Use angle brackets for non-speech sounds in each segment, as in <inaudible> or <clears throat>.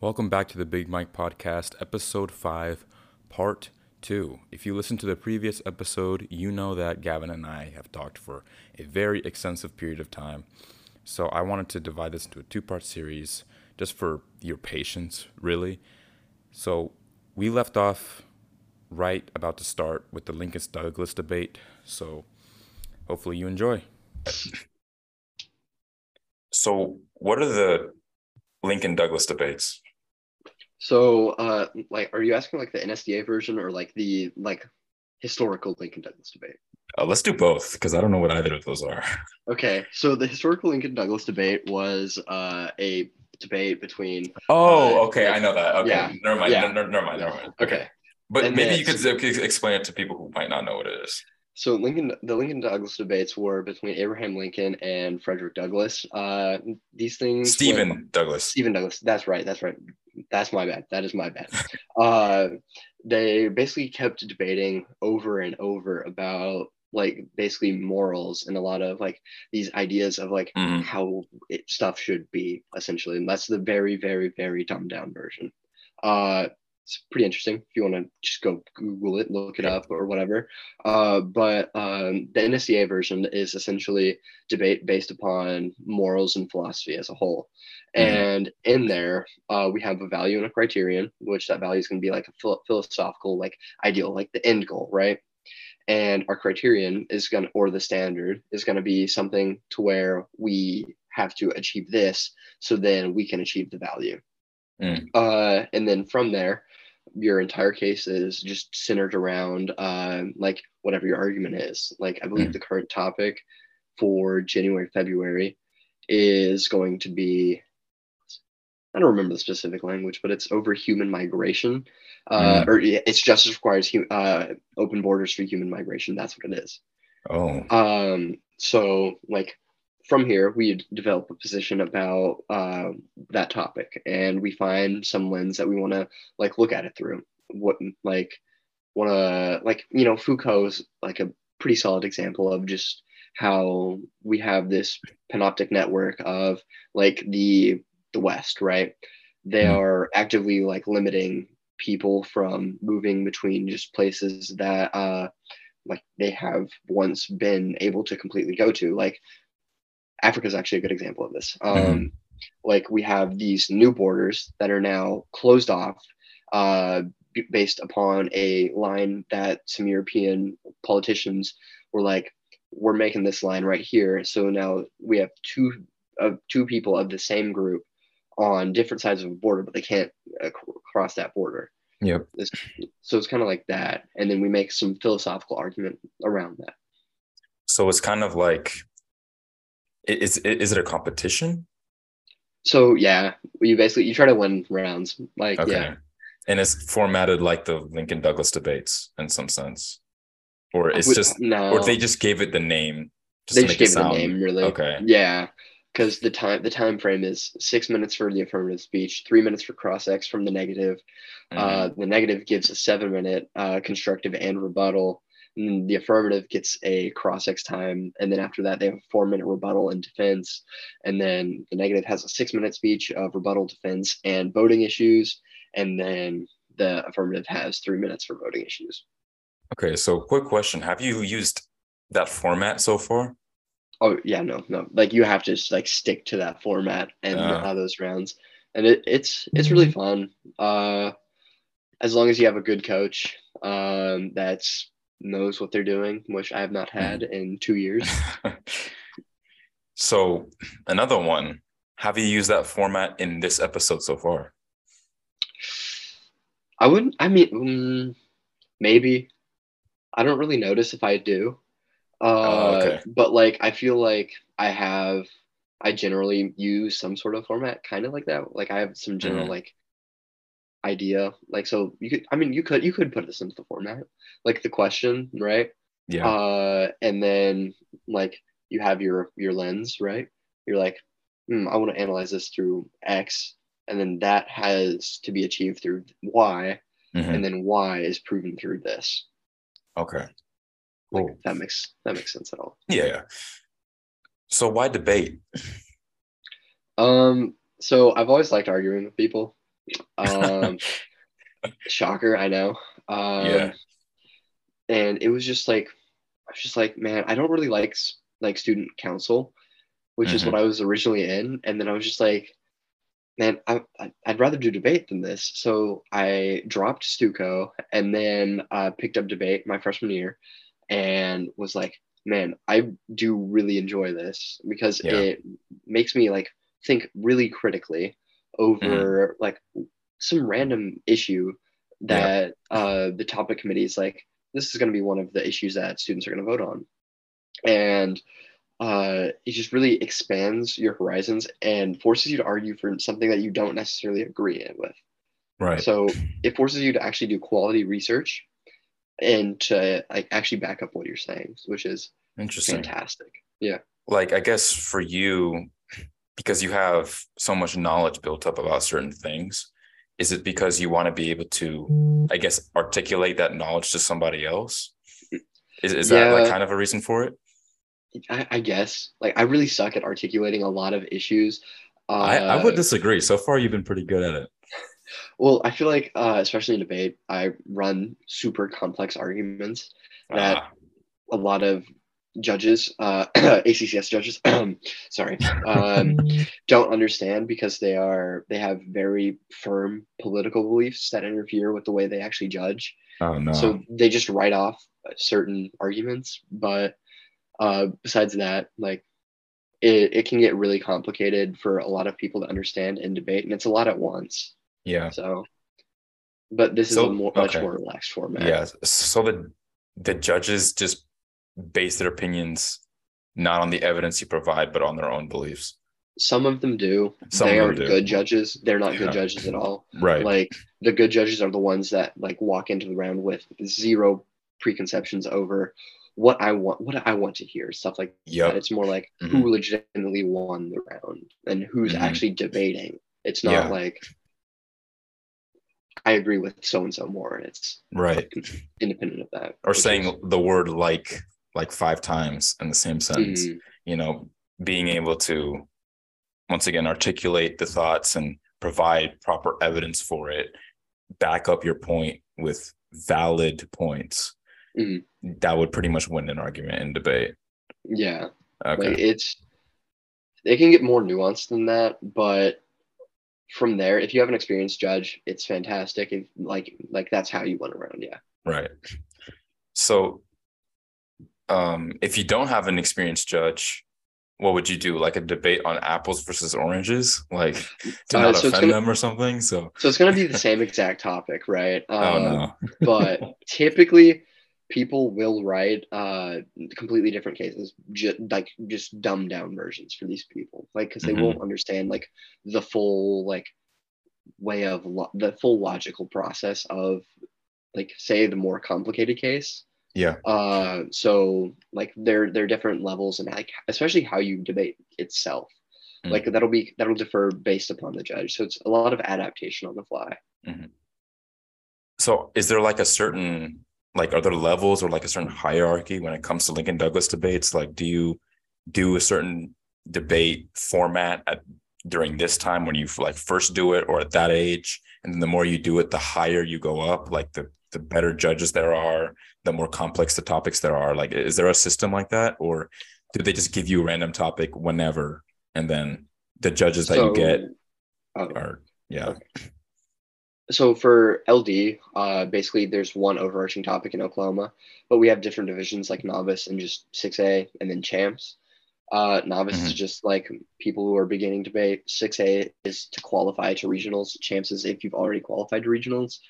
Welcome back to the Big Mike Podcast, episode 5, part 2. If you listened to the previous episode, you know that Gavin and I have talked for a very extensive period of time. So I wanted to divide this into a two part series just for your patience, really. So we left off right about to start with the Lincoln Douglas debate. So hopefully you enjoy. So, what are the Lincoln Douglas debates? So, uh, like, are you asking like the NSDA version or like the like historical Lincoln Douglas debate? Uh, let's do both because I don't know what either of those are. <laughs> Okay, so the historical Lincoln Douglas debate was uh, a debate between. Oh, Uh, okay, like- I know that. Okay, yeah, never mind. yeah. No, no, never mind. Never mind. Okay, but And maybe you could explain it to people who might not know what it is. So Lincoln, the Lincoln Douglas debates were between Abraham Lincoln and Frederick Douglass. Uh, these things. were- Stephen Douglas. Stephen Douglas. That's right. That's right. That's my bad. That is my bad. <laughs> Uh, they basically kept debating over and over about like basically morals and a lot of like these ideas of like Mhm. how it, stuff should be essentially. And that's the very, very, very dumbed down version. Uh, it's pretty interesting if you want to just go Google it, look it up or whatever. Uh, but um, the NSDA version is essentially debate based upon morals and philosophy as a whole. Mhm. And in there, uh, we have a value and a criterion, which that value is going to be like a phil- philosophical, like ideal, like the end goal, right? And our criterion is going to, or the standard is going to be something to where we have to achieve this, so then we can achieve the value. Mm. Uh, and then from there, your entire case is just centered around um, like whatever your argument is. Like I believe Mm. the current topic for January, February is going to be I don't remember the specific language, but it's over human migration, uh, or yeah, it's justice requires hu- uh, open borders for human migration. That's what it is. Oh, Um, so like from here, we develop a position about uh, that topic, and we find some lens that we want to like look at it through. What like want to like you know Foucault's like a pretty solid example of just how we have this panoptic network of like the the West, right? They Mhm. are actively like limiting people from moving between just places that uh like they have once been able to completely go to like africa is actually a good example of this um Mhm. like we have these new borders that are now closed off uh b- based upon a line that some european politicians were like we're making this line right here so now we have two of two people of the same group on different sides of a border but they can't uh, cr- cross that border yep. so it's kind of like that and then we make some philosophical argument around that So it's kind of like, is is it a competition? so yeah you basically you try to win rounds like Okay. yeah And it's formatted like the Lincoln Douglas debates in some sense, or it's Would- just, no or they just gave it the name. Just they just gave it the name really Okay. yeah because the time the time frame is six minutes for the affirmative speech three minutes for cross x from the negative Mhm. uh, the negative gives a seven minute uh, constructive and rebuttal and the affirmative gets a cross x time and then after that they have a four minute rebuttal and defense and then the negative has a six minute speech of rebuttal defense and voting issues and then the affirmative has three minutes for voting issues. Okay, so quick question: Have you used that format so far? oh yeah no no. Like you have to just like stick to that format and uh, those rounds. And it, it's it's really fun. Uh as long as you have a good coach um that's knows what they're doing which i have not had in two years <laughs> so another one. Have you used that format in this episode so far? i wouldn't i mean mm, maybe i don't really notice if i do uh Oh, okay. but like i feel like i have i generally use some sort of format kind of like that like i have some general Mhm. like idea like so you could i mean you could you could put this into the format like the question right Yeah. uh and then like you have your your lens right you're like hmm, i want to analyze this through x and then that has to be achieved through y Mhm. and then y is proven through this Okay. like Cool. if that makes that makes sense at all Yeah. yeah. So why debate? um so i've always liked arguing with people Um, <laughs> shocker, I know. Um, Yeah. And it was just like, I was just like, man, I don't really like like student council, which is Mhm. what I was originally in. And then I was just like, man, I, I'd rather do debate than this. So I dropped Stuco and then uh, picked up debate my freshman year and was like, man, I do really enjoy this because Yeah. it makes me like think really critically over like some random issue that uh, the topic committee is like, this is going to be one of the issues that students are going to vote on. And uh, it just really expands your horizons and forces you to argue for something that you don't necessarily agree with. Right. So it forces you to actually do quality research and to like actually back up what you're saying, which is Interesting. fantastic. Yeah. Like I guess for you, because you have so much knowledge built up about certain things, is it because you want to be able to, I guess, articulate that knowledge to somebody else? Is, is that like kind of a reason for it? I, I guess like I really suck at articulating a lot of issues. Uh, I, I would disagree. So far, you've been pretty good at it. <laughs> well, I feel like uh, especially in debate, I run super complex arguments that Ah, a lot of judges, uh, <clears throat> ACCS judges, <clears throat> sorry, um, <laughs> don't understand because they are they have very firm political beliefs that interfere with the way they actually judge. oh no. So they just write off certain arguments. But uh, besides that, like it, it can get really complicated for a lot of people to understand and debate, and it's a lot at once. yeah. So, but this is a more, much more relaxed format. Yeah. So the the judges just base their opinions not on the evidence you provide, but on their own beliefs. Some of them do. Some they aren't do. good judges. They're not Yeah. good judges at all. Right. Like the good judges are the ones that like walk into the round with zero preconceptions over what I want, what I want to hear, stuff like Yep. that. It's more like Mhm. who legitimately won the round and who's Mhm. actually debating. It's not Yeah. like I agree with so and so more. And it's Right. independent of that. Or saying is- the word like like five times in the same sentence. Mhm. You know, being able to once again articulate the thoughts and provide proper evidence for it, back up your point with valid points. Mhm. That would pretty much win an argument in debate. yeah. Okay. Like it's it can get more nuanced than that, but from there, if you have an experienced judge, it's fantastic. If like like that's how you went around, yeah. Right. So, um, if you don't have an experienced judge, what would you do? Like a debate on apples versus oranges, like to Uh, not so offend gonna- them or something? So, So it's gonna be the same exact topic, right? <laughs> oh Um, no, but typically people will write uh completely different cases just like just dumbed down versions for these people like because they Mhm. won't understand like the full like way of lo- the full logical process of like say the more complicated case yeah, uh so like there there are different levels and like especially how you debate itself Mm. like that'll be that'll differ based upon the judge so it's a lot of adaptation on the fly So, is there like a certain like are there levels or like a certain hierarchy when it comes to Lincoln Douglas debates? Like, do you do a certain debate format at during this time when you like first do it or at that age, and then the more you do it, the higher you go up. Like the the better judges there are, the more complex the topics there are. Like, is there a system like that, or do they just give you a random topic whenever, and then the judges that you get oh. are yeah, so for LD, uh, basically there's one overarching topic in Oklahoma, but we have different divisions like novice and just 6A and then champs. Uh, novice is Mhm. just like people who are beginning debate. 6A is to qualify to regionals. Champs is if you've already qualified to regionals.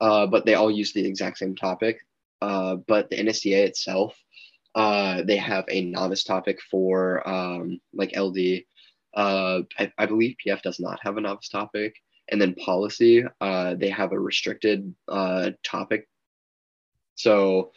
Uh, but they all use the exact same topic. Uh, but the NSDA itself, uh, they have a novice topic for um, like LD. Uh, I, I believe PF does not have a novice topic and then policy uh, they have a restricted uh, topic so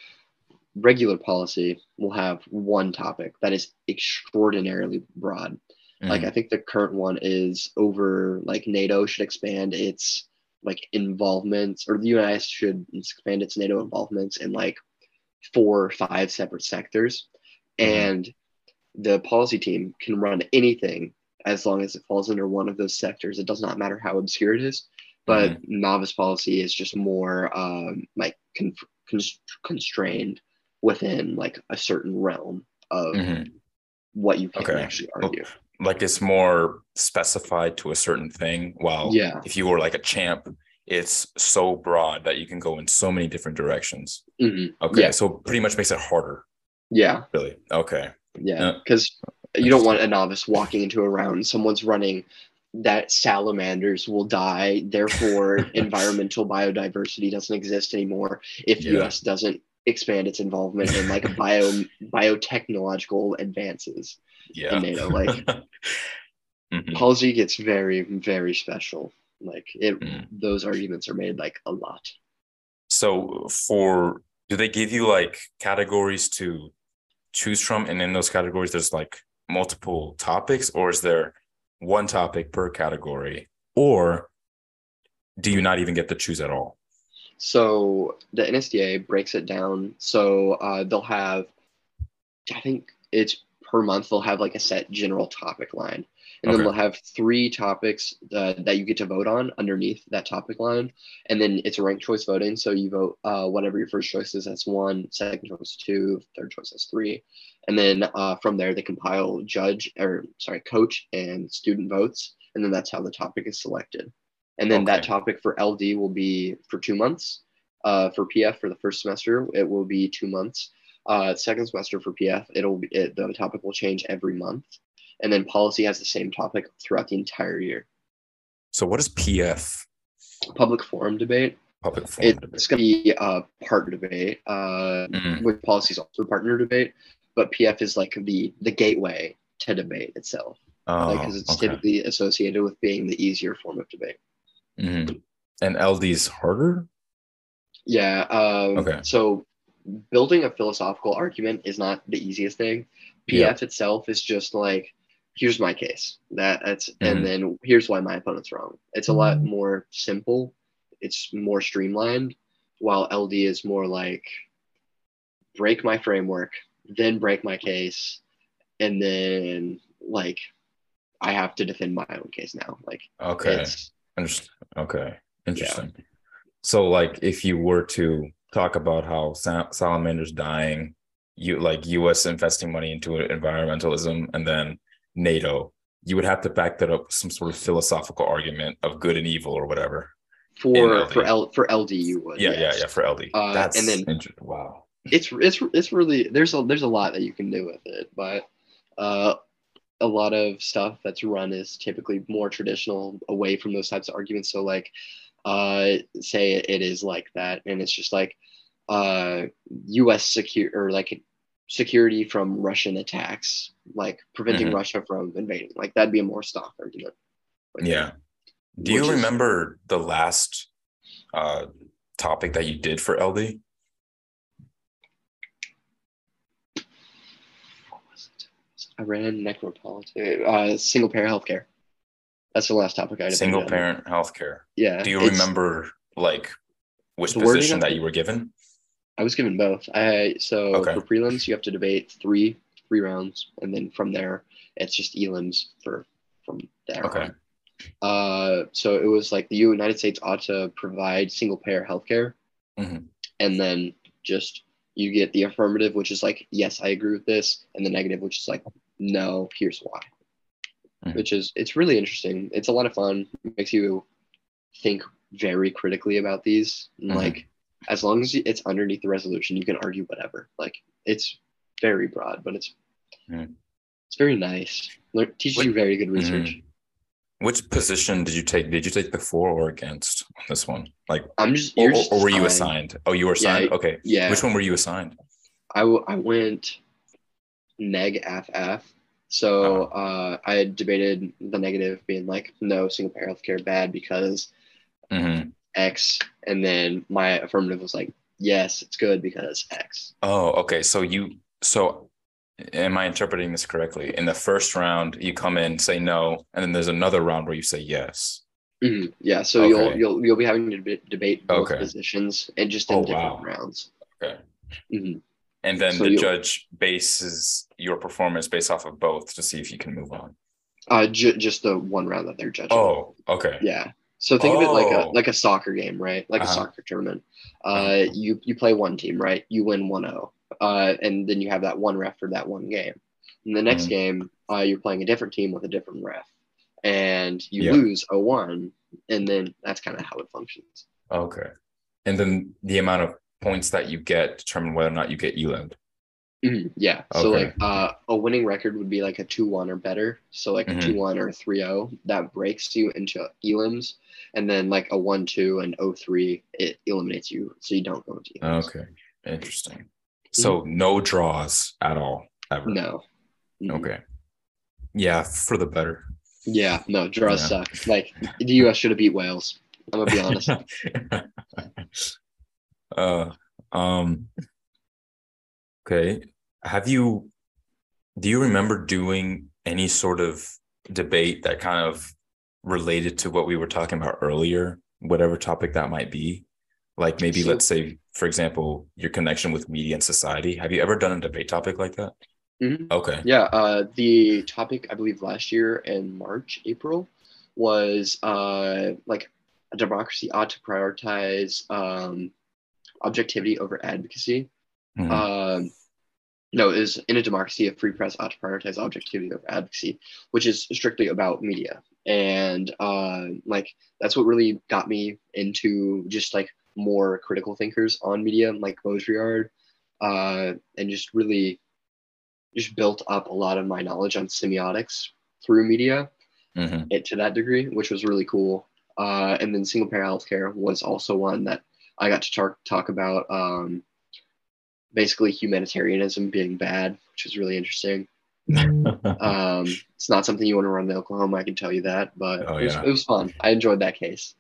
regular policy will have one topic that is extraordinarily broad like Mhm. i think the current one is over like nato should expand its like involvements or the us should expand its nato involvements in like four or five separate sectors Mhm. and the policy team can run anything as long as it falls under one of those sectors. It does not matter how obscure it is. but Mm-hmm. novice policy is just more um, like con- con- constrained within like a certain realm of Mhm. what you can Okay. actually argue. Like it's more specified to a certain thing. While Yeah. if you were like a champ, it's so broad that you can go in so many different directions. Mhm. Okay. Yeah. So pretty much makes it harder, Yeah, really. Okay. yeah, because you don't want a novice walking into a round. Someone's running that salamanders will die. Therefore, <laughs> environmental biodiversity doesn't exist anymore if Yeah. U.S. doesn't expand its involvement in like <laughs> bio biotechnological advances. Yeah. in NATO. Like <laughs> Mhm. policy gets very, very special. Like it, Mm. those arguments are made like a lot. So for do they give you like categories to choose from and in those categories there's like multiple topics or is there one topic per category or do you not even get to choose at all? So the NSDA breaks it down. So uh, they'll have, I think it's per month. They'll have like a set general topic line, and Okay. then they'll have three topics uh, that you get to vote on underneath that topic line, and then it's a ranked choice voting. So you vote uh, whatever your first choice is. That's one, second choice is two. Third choice is three, and then uh, from there they compile judge or sorry coach and student votes, and then that's how the topic is selected. And then that topic for LD will be for two months. Uh, for PF for the first semester, it will be two months. Uh, second semester for PF, it'll be it, the topic will change every month. And then policy has the same topic throughout the entire year. So what is PF? Public forum debate. Public forum debate. It's going to be a partner debate. Uh, Mhm. with policies also partner debate, but PF is like the the gateway to debate itself, Oh, because it's okay. typically associated with being the easier form of debate. Mhm. And LD's harder? Yeah. Um, Okay. So building a philosophical argument is not the easiest thing. PF Yeah. itself is just like, here's my case. That that's Mhm. and then here's why my opponent's wrong. It's a lot more simple. It's more streamlined, while LD is more like break my framework, then break my case, and then like I have to defend my own case now. Like Okay. it's Underst- Okay, interesting. So, like, if you were to talk about how sa- salamanders dying, you like U.S. investing money into environmentalism, and then NATO, you would have to back that up with some sort of philosophical argument of good and evil or whatever. for LD. for L for LD you would. Yeah, yes. yeah, yeah. For LD, Uh, that's and then- inter- wow. it's it's it's really there's a there's a lot that you can do with it, but uh, a lot of stuff that's run is typically more traditional, away from those types of arguments. So like, uh, say it is like that, and it's just like, uh, U.S. secure or like security from Russian attacks, like preventing Mhm. Russia from invading. Like that'd be a more stock argument. Like, Yeah. Do you which is- remember the last uh topic that you did for LD? what was it? I ran necropolitics, uh, single payer healthcare. That's the last topic I did. Single parent healthcare. Yeah. Do you remember like which position that you were given? I was given both. I so Okay. for prelims you have to debate three three rounds, and then from there it's just elims for from there. Okay. on. Uh, so it was like the United States ought to provide single payer healthcare, Mhm. and then just you get the affirmative, which is like yes, I agree with this, and the negative, which is like no, here's why. Mhm. Which is it's really interesting. It's a lot of fun. It makes you think very critically about these. And, Mhm. Like as long as it's underneath the resolution, you can argue whatever. Like it's very broad, but it's Mhm. it's very nice. Lear- teaches you very good research. Which position did you take? Did you take the for or against this one? Like, I'm just or, or- or were you assigned. Oh, you were Yeah, assigned. okay. Yeah, Which one were you assigned? I, w- I went neg FF. So uh, I had debated the negative being like no single payer healthcare bad because hmm X, and then my affirmative was like yes, it's good because X. Oh, okay. So you, so am I interpreting this correctly? In the first round, you come in, say no, and then there's another round where you say yes. Mhm. Yeah, so you'll you'll you'll be having to deb- debate both Okay. positions and just in Oh, different wow. rounds. Okay. Mhm. And then So the judge bases your performance based off of both to see if you can move on. Uh, ju- just the one round that they're judging. Oh, okay. yeah. So think of it like a Oh. like a soccer game, right? Like Uh-huh. a soccer tournament. Uh, you you play one team, right? You win 1-0. Uh, and then you have that one ref for that one game. In the next Mhm. game, uh, you're playing a different team with a different ref, and you lose 0-1, and then that's kind of how it functions. Okay. And then the amount of points that you get determine whether or not you get elim'd. Mhm, Yeah. So like uh, a winning record would be like a 2-1 or better. So like Mhm. a 2-1 or a 3-0 that breaks you into elims. And then like a 1-2 and 0-3, it eliminates you. So you don't go into elims. Okay. Interesting. So no draws at all ever. No. Mhm. Okay. Yeah, for the better. Yeah, no, draws Yeah. suck. Like the US should have beat Wales. I'm gonna be honest. <laughs> uh um okay. Have you do you remember doing any sort of debate that kind of related to what we were talking about earlier, whatever topic that might be? Like maybe So- let's say, for example, your connection with media and society. Have you ever done a debate topic like that? Mhm. Okay. Yeah, uh, the topic I believe last year in March, April, was uh, like a democracy ought to prioritize um, objectivity over advocacy. Mhm. Um, no, is in a democracy, a free press ought to prioritize objectivity over advocacy, which is strictly about media. And uh, like that's what really got me into just like more critical thinkers on media, like Baudrillard, uh, and just really just built up a lot of my knowledge on semiotics through media Mhm. it to that degree, which was really cool. Uh, and then single payer healthcare was also one that I got to talk talk about. Um, basically, humanitarianism being bad, which was really interesting. <laughs> Um, it's not something you want to run in Oklahoma, I can tell you that, but Oh, it, was, yeah. it was fun. I enjoyed that case.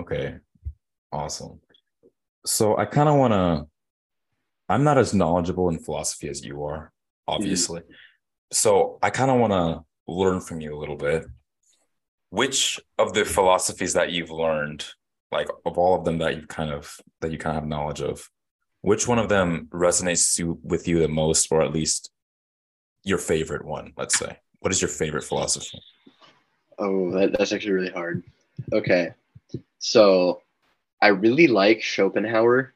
Okay. Awesome. So I kind of want to, I'm not as knowledgeable in philosophy as you are, obviously. So I kind of want to learn from you a little bit. Which of the philosophies that you've learned, like of all of them that you kind of that you kind of have knowledge of, which one of them resonates you, with you the most, or at least your favorite one? Let's say. What is your favorite philosophy? Oh, that, that's actually really hard. Okay. So I really like Schopenhauer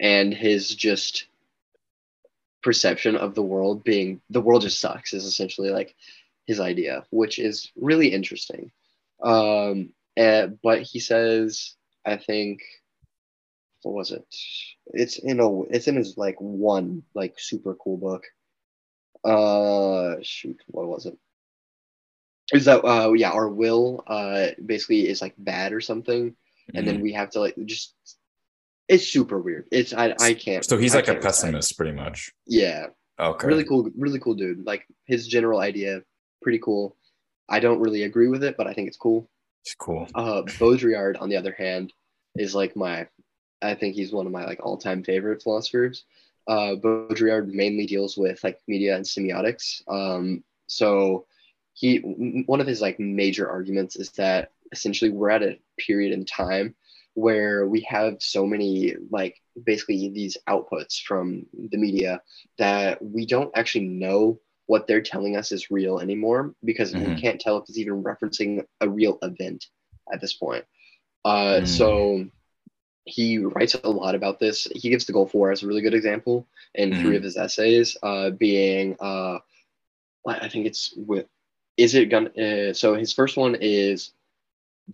and his just perception of the world being the world just sucks is essentially like his idea, which is really interesting. Um, and, but he says, I think, what was it? It's in a, it's in his like one like super cool book. Uh, shoot, what was it? is that uh yeah our will uh basically is like bad or something and Mm-hmm. then we have to like just it's super weird it's i i can't so he's I like a pessimist, pretty much. yeah Okay. really cool really cool dude like his general idea pretty cool i don't really agree with it but i think it's cool It's cool. uh baudrillard on the other hand is like my i think he's one of my like all-time favorite philosophers uh baudrillard mainly deals with like media and semiotics um so he one of his like major arguments is that essentially we're at a period in time where we have so many like basically these outputs from the media that we don't actually know what they're telling us is real anymore because we Mhm. can't tell if it's even referencing a real event at this point. Uh, Mm. So he writes a lot about this. He gives the Gulf War as a really good example in three Mhm. of his essays, uh, being uh, I think it's with is it gonna uh, so his first one is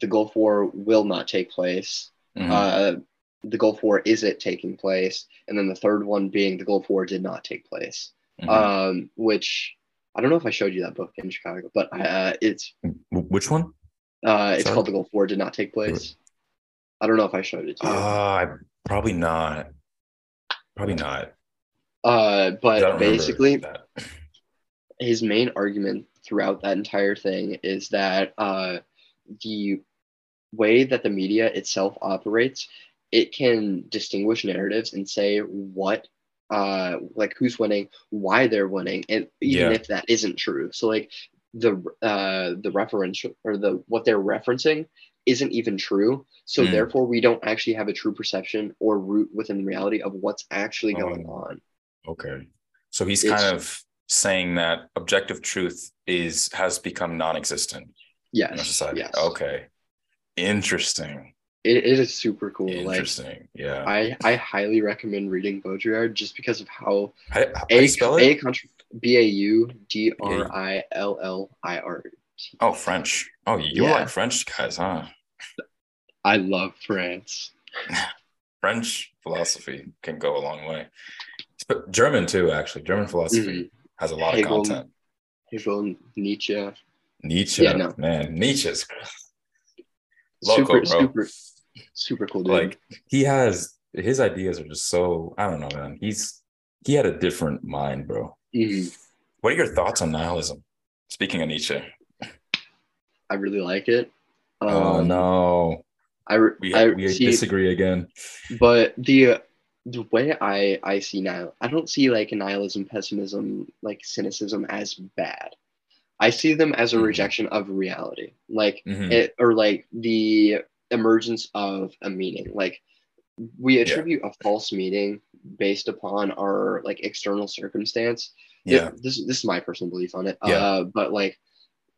the Gulf War will not take place. Mhm. Uh, the Gulf War is it taking place? And then the third one being the Gulf War did not take place. Mhm. Um, which I don't know if I showed you that book in Chicago, but uh, it's Which one? uh, it's Sorry? called the Gulf War did not take place. I don't know if I showed it to you. Uh, probably not. Probably not. Uh, but basically, his main argument throughout that entire thing is that uh, the way that the media itself operates, it can distinguish narratives and say what, uh, like who's winning, why they're winning, and even Yeah. if that isn't true. So like the uh, the reference or the what they're referencing isn't even true. So Mm. therefore, we don't actually have a true perception or root within reality of what's actually going Oh. on. Okay. So he's It's- kind of saying that objective truth is has become non-existent in Yes. society. Yes. Okay. Interesting. It, it is super cool. Like Interesting. yeah. I I highly recommend reading Baudrillard just because of how How, how a spell a B A U D R I L L I R. T. Oh, French. Oh, you Yeah. like French guys, huh? I love France. <laughs> French philosophy can go a long way. But German too, actually. German philosophy Mhm. has a lot Hegel. of content. Hegel, Nietzsche. Nietzsche, Yeah, no. man, Nietzsche's Loco, super, bro. super, super cool dude. like he has his ideas are just so I don't know, man. He's he had a different mind, bro. Mhm. What are your thoughts on nihilism? Speaking of Nietzsche, I really like it. oh Um, no, I, we I we see, disagree again. but the the way I I see nihil, I don't see like nihilism, pessimism, like cynicism as bad. I see them as a Mhm. rejection of reality, like Mhm. it, or like the emergence of a meaning. Like we attribute a false meaning based upon our like external circumstance. Yeah, this this is my personal belief on it. Yeah. Uh, but like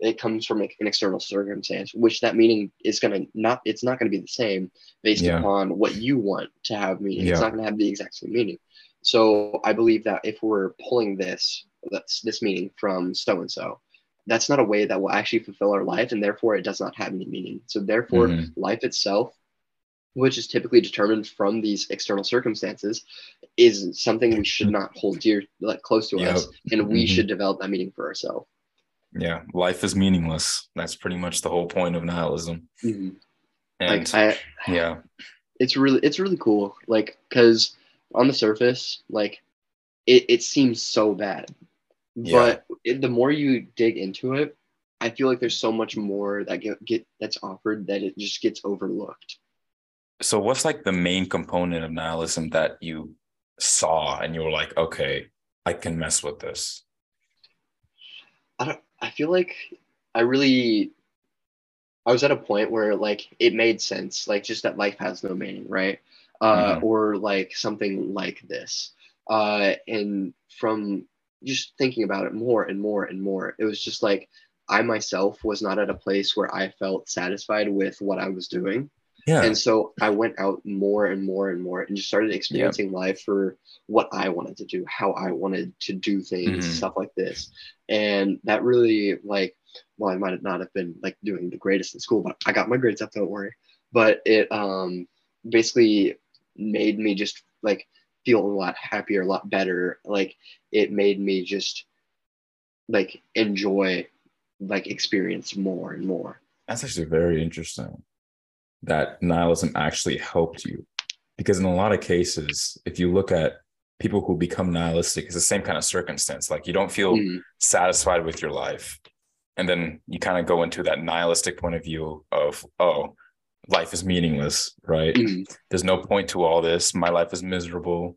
it comes from like, an external circumstance, which that meaning is gonna not it's not gonna be the same based Yeah. upon what you want to have meaning. It's not gonna have the exact same meaning. So I believe that if we're pulling this that's this meaning from so and so, that's not a way that will actually fulfill our life, and therefore it does not have any meaning. So therefore, Mhm. life itself, which is typically determined from these external circumstances, is something we should not hold dear like close to Yep. us, and we Mhm. should develop that meaning for ourselves. yeah. Life is meaningless. That's pretty much the whole point of nihilism. Mhm. And Like I, yeah, it's really it's really cool like because on the surface like it, it seems so bad Yeah. but it, the more you dig into it i feel like there's so much more that get, get that's offered that it just gets overlooked so what's like the main component of nihilism that you saw and you were like, okay, I can mess with this? i don't i feel like i really i was at a point where like it made sense like just that life has no meaning right uh Mhm. or like something like this uh and from just thinking about it more and more and more it was just like i myself was not at a place where i felt satisfied with what i was doing Yeah. and so i went out more and more and more and just started experiencing life for what i wanted to do how i wanted to do things Mhm. stuff like this and that really like well i might not have been like doing the greatest in school but i got my grades up don't worry but it um basically made me just like feel a lot happier a lot better like it made me just like enjoy like experience more and more That's actually very interesting that nihilism actually helped you. Because in a lot of cases, if you look at people who become nihilistic, it's the same kind of circumstance. Like you don't feel Mhm. satisfied with your life. And then you kind of go into that nihilistic point of view of, oh, life is meaningless, right? Mhm. There's no point to all this. My life is miserable.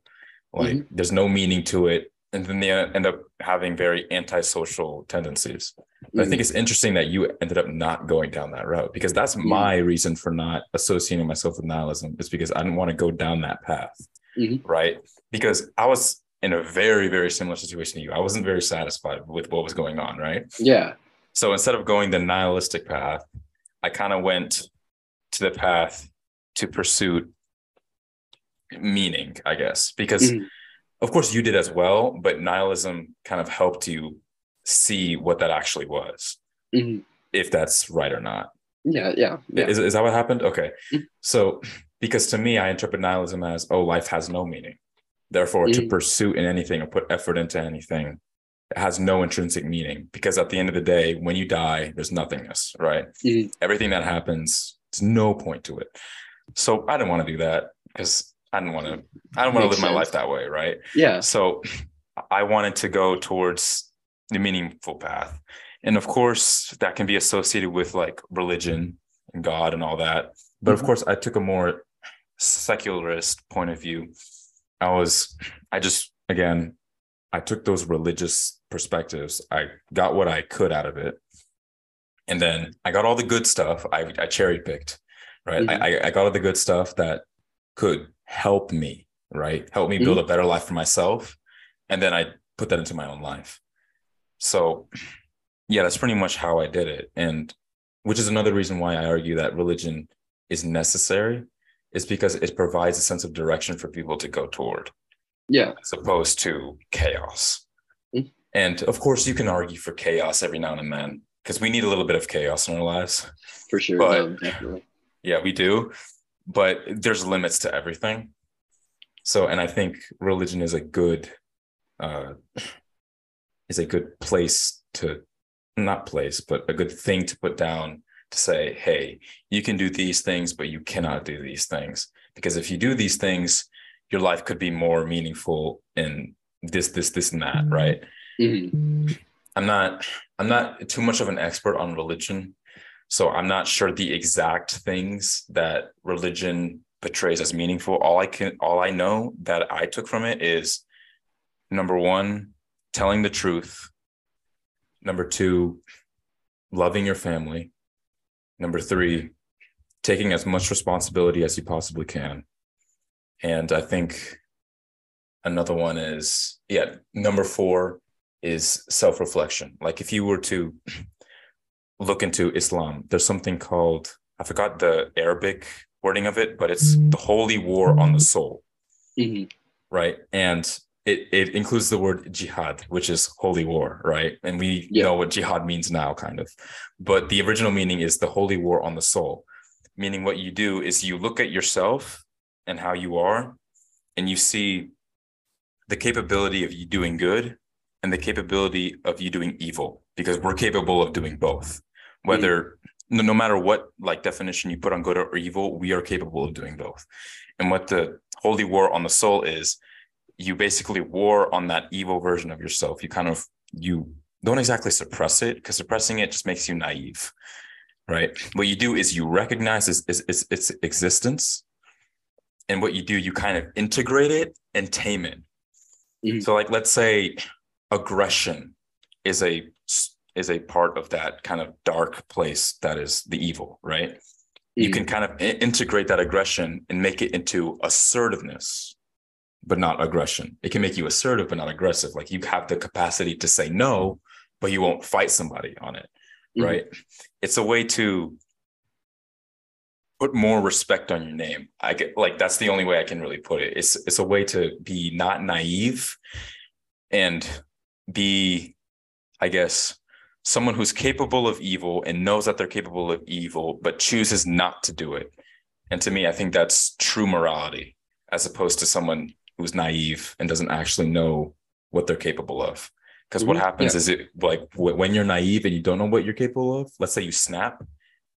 Like there's no meaning to it. And then they end up having very antisocial tendencies. But I think it's interesting that you ended up not going down that route because that's Mhm. my reason for not associating myself with nihilism is because I didn't want to go down that path. Mhm. Right. Because I was in a very, very similar situation to you. I wasn't very satisfied with what was going on. Right. yeah So instead of going the nihilistic path, I kind of went to the path to pursue meaning, I guess, because Mhm. of course you did as well, but nihilism kind of helped you see what that actually was, Mhm. if that's right or not. yeah yeah yeah Is, is that what happened? Okay. Mhm. So, because to me, I interpret nihilism as, oh, life has no meaning. Therefore, to Mhm. pursue in anything or put effort into anything, it has no intrinsic meaning. Because at the end of the day, when you die, there's nothingness, right? Mhm. Everything that happens, there's no point to it. So I didn't want to do that because I didn't want to. I don't want to live my life that way, right? yeah So I wanted to go towards the meaningful path. And of course, that can be associated with like religion and God and all that. But of Mhm. course, I took a more secularist point of view. I was, I just, again, I took those religious perspectives. I got what I could out of it. And then I got all the good stuff. I, I cherry picked, right? Mhm. I, I- got all the good stuff that could help me, right? Help me build a better life for myself. And then I put that into my own life. So, yeah, that's pretty much how I did it. And which is another reason why I argue that religion is necessary, is because it provides a sense of direction for people to go toward, Yeah. as opposed to chaos. Mm. And of course, you can argue for chaos every now and then because we need a little bit of chaos in our lives. For sure. But- no. Yeah, we do, but there's limits to everything. So, and I think religion is a good, uh, is a good place to, not place, but a good thing to put down to say, hey, you can do these things, but you cannot do these things because if you do these things, your life could be more meaningful in this, this, this, and that, right? Mhm. I'm not I'm not too much of an expert on religion. So I'm not sure the exact things that religion portrays as meaningful. All I can all I know that I took from it is number 1 telling the truth. Number 2 loving your family. Number 3 taking as much responsibility as you possibly can. And I think another one is yeah, number 4 is self-reflection. Like if you were to <clears throat> look into Islam, there's something called I forgot the Arabic wording of it, but it's the holy war on the soul, Mhm. right? And it, it includes the word jihad, which is holy war, right? And we Yeah. know what jihad means now, kind of. But the original meaning is the holy war on the soul, meaning what you do is you look at yourself and how you are, and you see the capability of you doing good and the capability of you doing evil because we're capable of doing both. Whether no, no matter what like definition you put on good or evil we are capable of doing both. And what the holy war on the soul is you basically war on that evil version of yourself. You kind of you don't exactly suppress it because suppressing it just makes you naive right? What you do is you recognize its, its, its, existence and what you do you kind of integrate it and tame it. Mhm. so like let's say aggression is a is a part of that kind of dark place that is the evil right? You can kind of integrate that aggression and make it into assertiveness but not aggression. It can make you assertive but not aggressive. Like you have the capacity to say no but you won't fight somebody on it Mhm. right? It's a way to put more respect on your name. I get like that's the only way i can really put it. It's it's a way to be not naive and be i guess someone who's capable of evil and knows that they're capable of evil but chooses not to do it and to me i think that's true morality as opposed to someone who's naive and doesn't actually know what they're capable of because what Mhm. happens Yeah. is it like wh- when you're naive and you don't know what you're capable of let's say you snap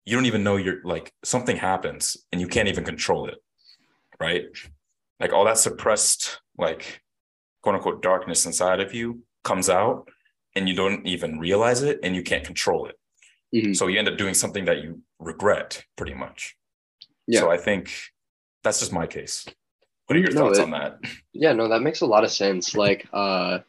you don't even know you're like something happens and you can't even control it right like all that suppressed like quote unquote darkness inside of you comes out and you don't even realize it and you can't control it Mhm. so you end up doing something that you regret pretty much Yeah. so i think that's just my case what are your No, thoughts it- on that Yeah, no, that makes a lot of sense. Like, uh,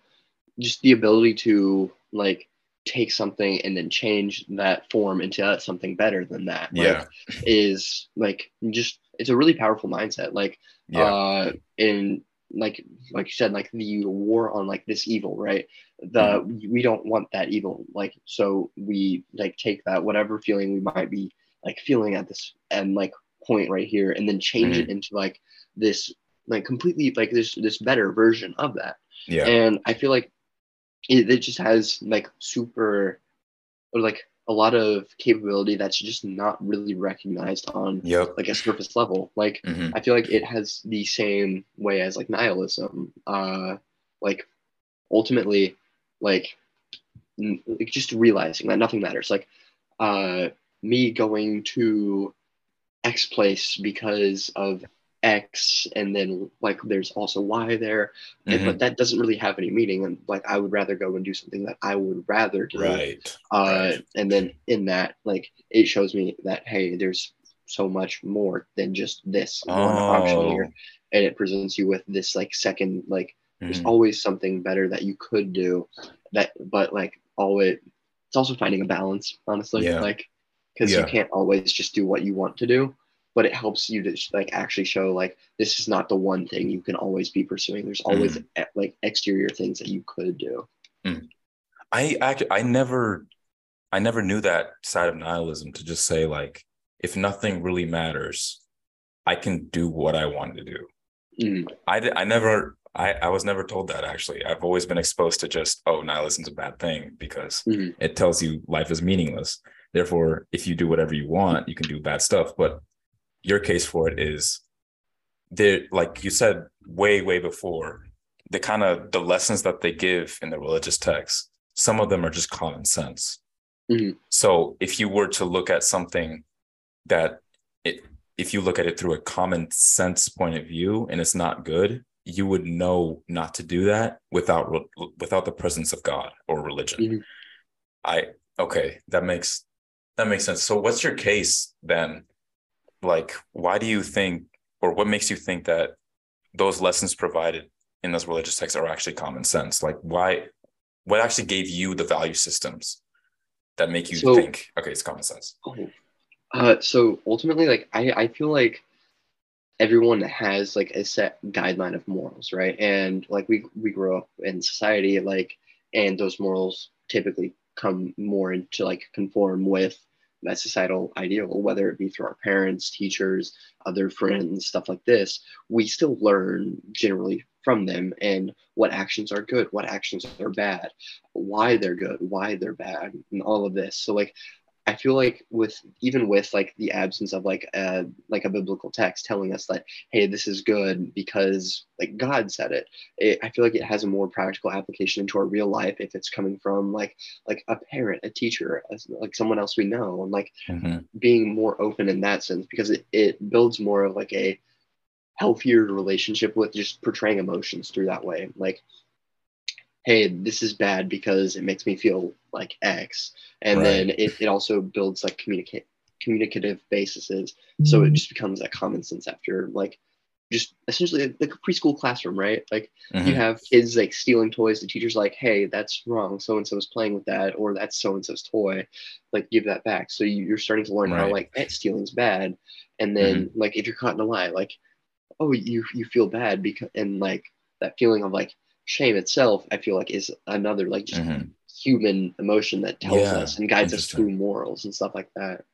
just the ability to like take something and then change that form into something better than that. like, yeah is like just it's a really powerful mindset. Like, yeah uh, in like like you said, like the war on like this evil, right? The mm-hmm. we don't want that evil. Like, so we like take that whatever feeling we might be like feeling at this and like point right here, and then change it mm-hmm. into like this like completely like this this better version of that yeah and i feel like it, it just has like super or like a lot of capability that's just not really recognized on yep. like a surface level. Like Mhm. i feel like it has the same way as like nihilism. Uh like ultimately like, n- like just realizing that nothing matters. Like uh me going to x place because of x and then like there's also y there and, Mhm. but that doesn't really have any meaning and like i would rather go and do something that i would rather do right uh right. and then in that like it shows me that hey there's so much more than just this one option here Oh. and it presents you with this like second like there's Mhm. always something better that you could do that but like always it's also finding a balance honestly Yeah. like because Yeah. you can't always just do what you want to do but it helps you to like actually show like this is not the one thing you can always be pursuing there's always Mm-hmm. e- like exterior things that you could do I actually I never I never knew that side of nihilism to just say like if nothing really matters, I can do what I want to do. Mhm. I I never I I was never told that actually. I've always been exposed to just oh nihilism's a bad thing because Mhm. it tells you life is meaningless. Therefore, if you do whatever you want, you can do bad stuff. But your case for it is there, like you said way, way before, the kind of the lessons that they give in the religious texts, some of them are just common sense. Mhm. So if you were to look at something that it, if you look at it through a common sense point of view and it's not good, you would know not to do that without re- without the presence of God or religion. Mhm. I okay, that makes that makes sense. So what's your case then? Like why do you think or what makes you think that those lessons provided in those religious texts are actually common sense? Like why what actually gave you the value systems that make you So- think okay, it's common sense? Oh. Uh, so ultimately, like I, I feel like everyone has like a set guideline of morals, right? And like we we grow up in society, like, and those morals typically come more into like conform with that societal ideal, whether it be through our parents, teachers, other friends, stuff like this. We still learn generally from them and what actions are good, what actions are bad, why they're good, why they're bad, and all of this. So like I feel like with even with like the absence of like a like a biblical text telling us that hey this is good because like God said it, it I feel like it has a more practical application into our real life if it's coming from like like a parent, a teacher, as- like someone else we know, and like Mhm. being more open in that sense because it, it builds more of like a healthier relationship with just portraying emotions through that way like hey this is bad because it makes me feel like x. And then it, it also builds like communicate communicative bases. So it just becomes that common sense after like just essentially like a preschool classroom right? Like you Mhm. have kids like stealing toys. The teacher's like hey that's wrong. So and so is playing with that or that's so and so's toy. Like give that back. So you, you're starting to learn how like pet stealing's bad. And then like if you're caught in a lie like oh you you feel bad because and like that feeling of like shame itself i feel like is another like just Mhm. human emotion that tells Yeah, us and guides us through morals and stuff like that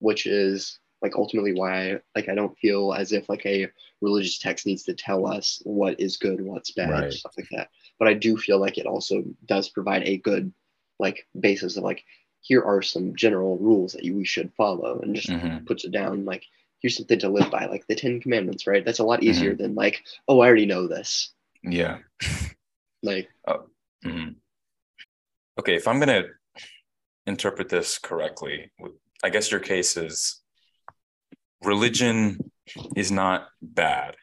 which is like ultimately why like i don't feel as if like a religious text needs to tell us what is good what's bad Right. stuff like that but i do feel like it also does provide a good like basis of like here are some general rules that you, we should follow and just Mhm. puts it down like here's something to live by like the 10 commandments right that's a lot Mm-hmm. easier than like oh i already know this Yeah. <laughs> like Mhm. Okay, if I'm gonna interpret this correctly, I guess your case is religion is not bad,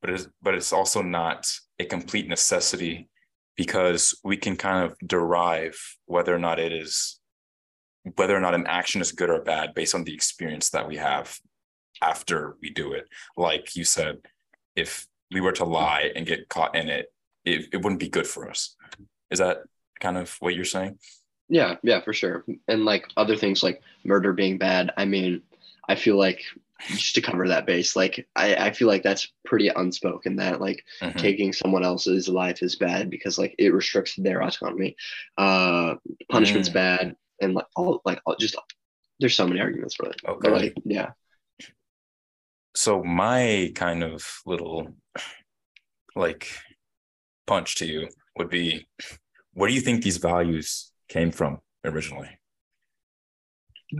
but it's but it's also not a complete necessity because we can kind of derive whether or not it is whether or not an action is good or bad based on the experience that we have after we do it. Like you said, if we were to lie and get caught in it, it, it wouldn't be good for us. Is that kind of what you're saying? Yeah, yeah, for sure. And like other things like murder being bad, I mean, I feel like just to cover that base, like I, I feel like that's pretty unspoken that like Mhm. taking someone else's life is bad because like it restricts their autonomy. Uh punishment's Mm. bad and like all like all, just there's so many arguments for it. Okay. But like yeah. So my kind of little like punch to you would be where do you think these values came from originally?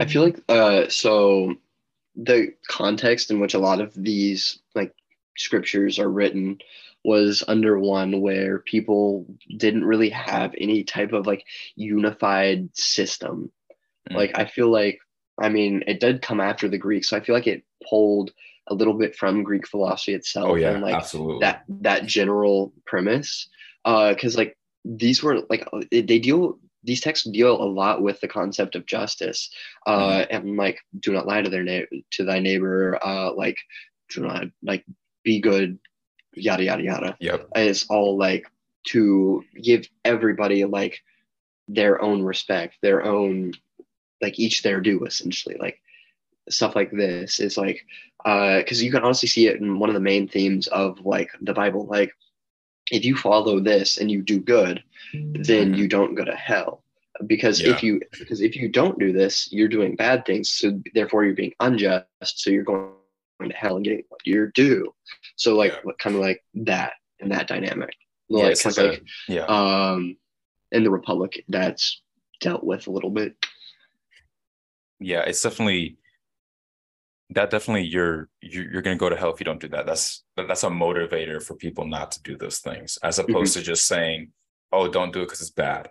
I feel like uh so the context in which a lot of these like scriptures are written was under one where people didn't really have any type of like unified system. Mm. Like I feel like I mean it did come after the Greek, so I feel like it pulled a little bit from Greek philosophy itself Oh yeah, and like absolutely. that that general premise uh because like these were like uh, they deal these texts deal a lot with the concept of justice uh and like do not lie to their neighbor to thy neighbor uh like do not like be good yada yada yada Yep. it's all like to give everybody like their own respect their own like each their due essentially. Like stuff like this is like uh because you can honestly see it in one of the main themes of like the bible. Like if you follow this and you do good then you don't go to hell. Because Yeah. if you because if you don't do this you're doing bad things. So therefore you're being unjust. So you're going to hell and getting what you're due. So like Yeah. what kind of like that and that dynamic. Yeah, like it's 'cause, like like a- yeah. um in the republic that's dealt with a little bit yeah it's definitely that definitely you're you're, you're going to go to hell if you don't do that. That's that's a motivator for people not to do those things as opposed to just saying oh don't do it because it's bad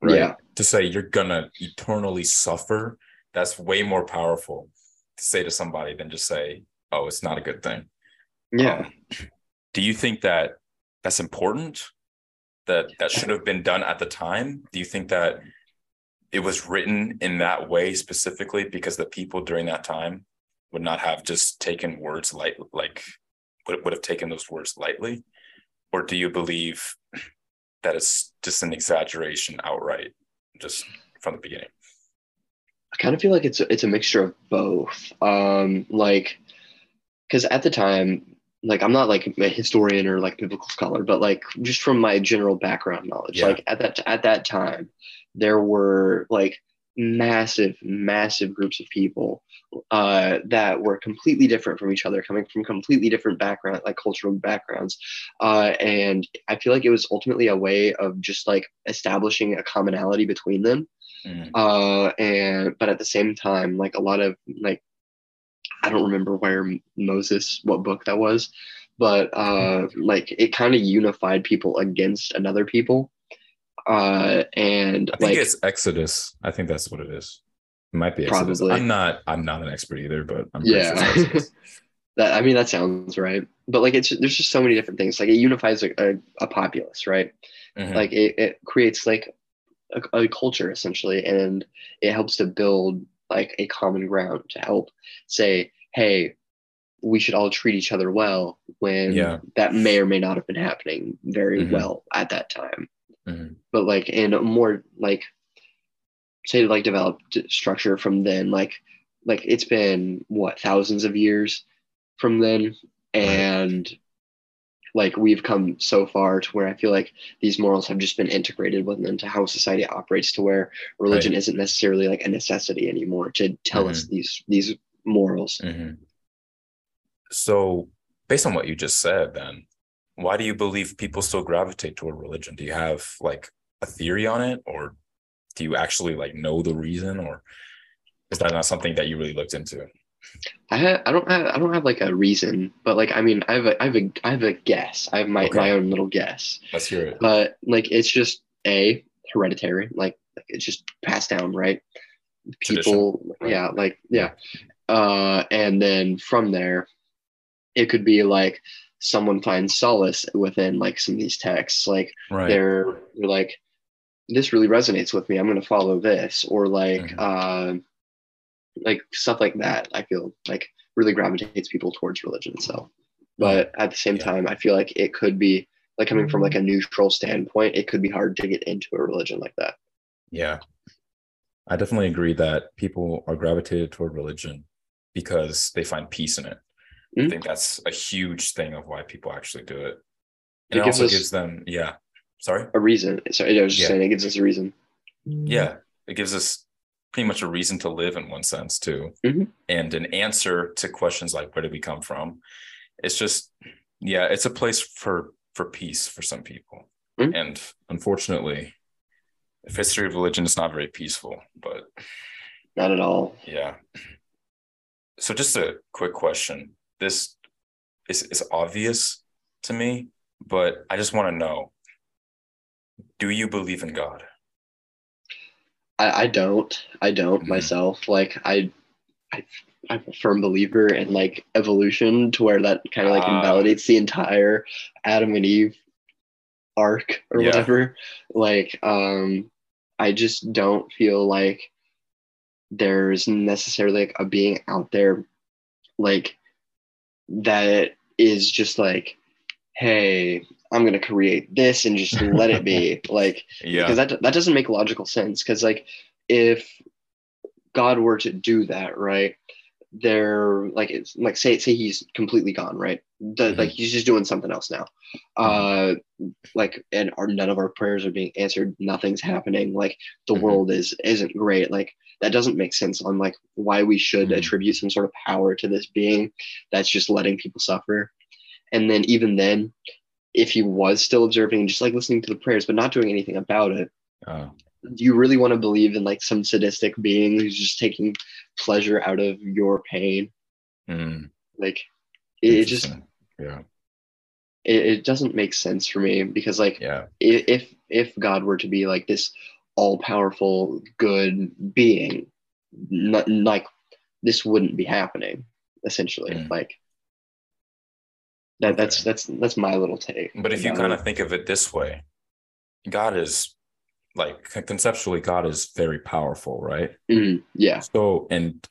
right? Yeah. to say you're gonna eternally suffer that's way more powerful to say to somebody than just say oh it's not a good thing. Yeah. Um, do you think that that's important? That that should have been done at the time? Do you think that it was written in that way specifically because the people during that time would not have just taken words light like would, would have taken those words lightly or do you believe that it's just an exaggeration outright just from the beginning I kind of feel like it's a, it's a mixture of both. Um, like, because at the time, like I'm not like a historian or like biblical scholar, but like just from my general background knowledge, Yeah. like at that at that time, there were like massive, massive groups of people uh, that were completely different from each other, coming from completely different background, like cultural backgrounds, uh, and I feel like it was ultimately a way of just like establishing a commonality between them. Mhm. uh and but at the same time like a lot of like i don't remember where moses what book that was but uh like it kind of unified people against another people uh and i think like it's exodus i think that's what it is it might be exodus Probably. i'm not i'm not an expert either but i'm Yeah. sure <laughs> that i mean that sounds right but like it's there's just so many different things like it unifies a, a, a populace right Mhm. like it, it creates like a, a culture essentially and it helps to build like a common ground to help say hey we should all treat each other well when Yeah. that may or may not have been happening very Mhm. well at that time Mhm. but like in a more like say like developed structure from then like like it's been what thousands of years from then and like we've come so far to where i feel like these morals have just been integrated with into how society operates to where religion isn't necessarily like a necessity anymore to tell us these these morals Mhm. So, based on what you just said, then, why do you believe people still gravitate toward religion? Do you have like a theory on it, or do you actually like know the reason, or is that not something that you really looked into? I I don't have I don't have like a reason, but like I mean I have a I have a I have a guess. I have my, Okay. my own little guess. Let's hear it. But like it's just a hereditary, like, like it's just passed down, right? People yeah, like yeah. Uh and then from there it could be like someone finds solace within like some of these texts. Like Right. they're they're like this really resonates with me i'm going to follow this or like Mhm. uh, like stuff like that i feel like really gravitates people towards religion itself but at the same Yeah. time i feel like it could be like coming from like a neutral standpoint it could be hard to get into a religion like that Yeah. I definitely agree that people are gravitated toward religion because they find peace in it. I Mhm. think that's a huge thing of why people actually do it. It And it, gives also gives them, yeah. Sorry? a reason Sorry, i was just Yeah. saying it gives us a reason Yeah. It gives us pretty much a reason to live in one sense too. Mhm. And an answer to questions like where did we come from? It's just, yeah, it's a place for for peace for some people. Mhm. And unfortunately, the history of religion is not very peaceful, but not at all Yeah. So just a quick question. This is, is obvious to me, but I just want to know do you believe in God? I, I don't. I don't Mhm. myself. Like I, I, I'm a firm believer in like evolution, to where that kind of like Ah. invalidates the entire Adam and Eve arc or Yeah. whatever. Like, um, I just don't feel like there's necessarily like a being out there, like that is just like, hey, I'm gonna create this and just let it be. <laughs> Like, Yeah. because that that doesn't make logical sense because like if god were to do that right they're like it's like say say he's completely gone right? The, Mhm. like he's just doing something else now. Uh like and our, none of our prayers are being answered. Nothing's happening. Like the Mhm. world is isn't great. Like that doesn't make sense on like why we should Mhm. attribute some sort of power to this being that's just letting people suffer. And then even then if he was still observing and just like listening to the prayers but not doing anything about it Oh, do you really want to believe in like some sadistic being who's just taking pleasure out of your pain. Mm, like it, just yeah, it, it doesn't make sense for me because like yeah, if if god were to be like this all-powerful good being not, like this wouldn't be happening essentially. Mm. like that that's Okay. that's that's my little take But if you kind of think of it this way, God is like conceptually, God is very powerful, right? Mhm, yeah So, and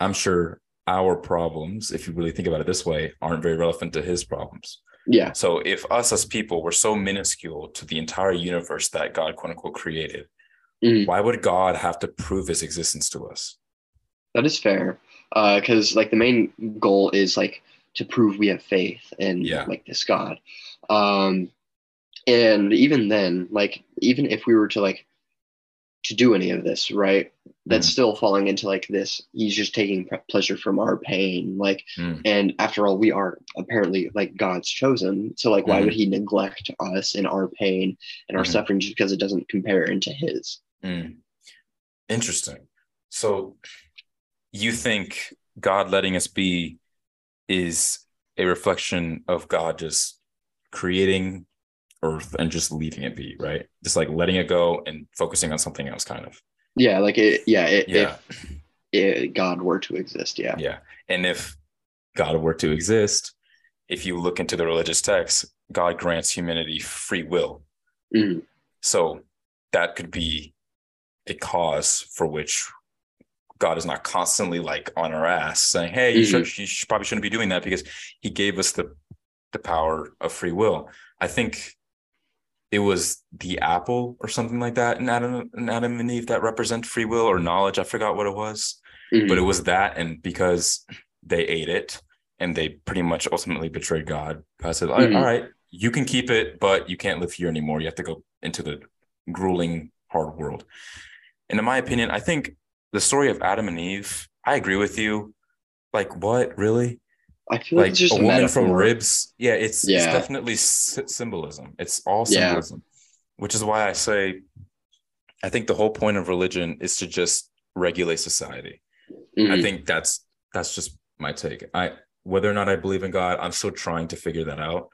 I'm sure our problems, if you really think about it this way, aren't very relevant to his problems. yeah So, if us as people were so minuscule to the entire universe that God, quote unquote, created, Mhm. why would God have to prove his existence to us? That is fair. Because like the main goal is like to prove we have faith in Yeah. like this God. Um, and even then, like even if we were to like to do any of this, right? That's Mm. still falling into like this. He's just taking pre- pleasure from our pain, like. Mm. And after all, we are apparently like God's chosen. So like, why Mhm. would He neglect us in our pain and our Mhm. suffering just because it doesn't compare into His? Mm. Interesting. So you think God letting us be is a reflection of God just creating earth and just leaving it be, right? Just like letting it go and focusing on something else, kind of. Yeah, like it. Yeah, it, Yeah. if it, God were to exist, yeah. Yeah. And if God were to exist, if you look into the religious texts, God grants humanity free will. Mhm. So that could be a cause for which God is not constantly like on our ass saying, "Hey, you should, you should, probably shouldn't be doing that," because He gave us the the power of free will. I think it was the apple or something like that in Adam, in Adam and Eve that represent free will or knowledge. I forgot what it was, Mhm. but it was that, and because they ate it and they pretty much ultimately betrayed God, God said, "All right, Mhm. all right, you can keep it, but you can't live here anymore. You have to go into the grueling, hard world." And in my opinion, I think the story of Adam and Eve, I agree with you. Like, what really? I feel like, Like it's just a a woman from ribs? Yeah, it's, it's definitely symbolism. It's all Yeah. symbolism, which is why I say I think the whole point of religion is to just regulate society. I Mhm. think that's that's just my take. I whether or not I believe in God, I'm still trying to figure that out.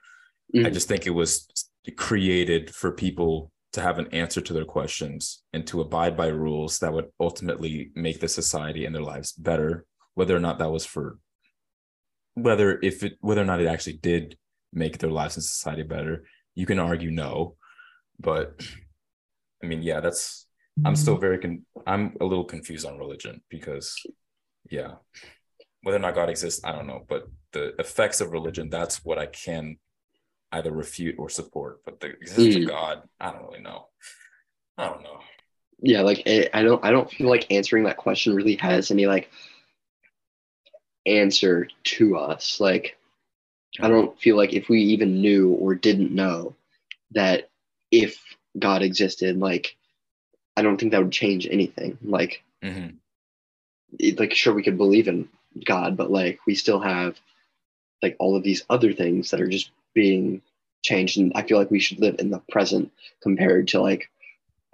I Mhm. just think it was created for people to have an answer to their questions and to abide by rules that would ultimately make the society and their lives better. Whether or not that was for whether if it whether or not it actually did make their lives in society better, you can argue no. But I mean, yeah, that's I'm still very con- I'm a little confused on religion because yeah whether or not god exists i don't know. But the effects of religion that's what i can either refute or support. But the existence Mm. of god i don't really know. I don't know. Yeah, like it, I don't I don't feel like answering that question really has any like answer to us. Like I don't feel like if we even knew or didn't know that if God existed, like I don't think that would change anything. Like Mhm. it, like sure we could believe in God, but like we still have like all of these other things that are just being changed, and I feel like we should live in the present compared to like,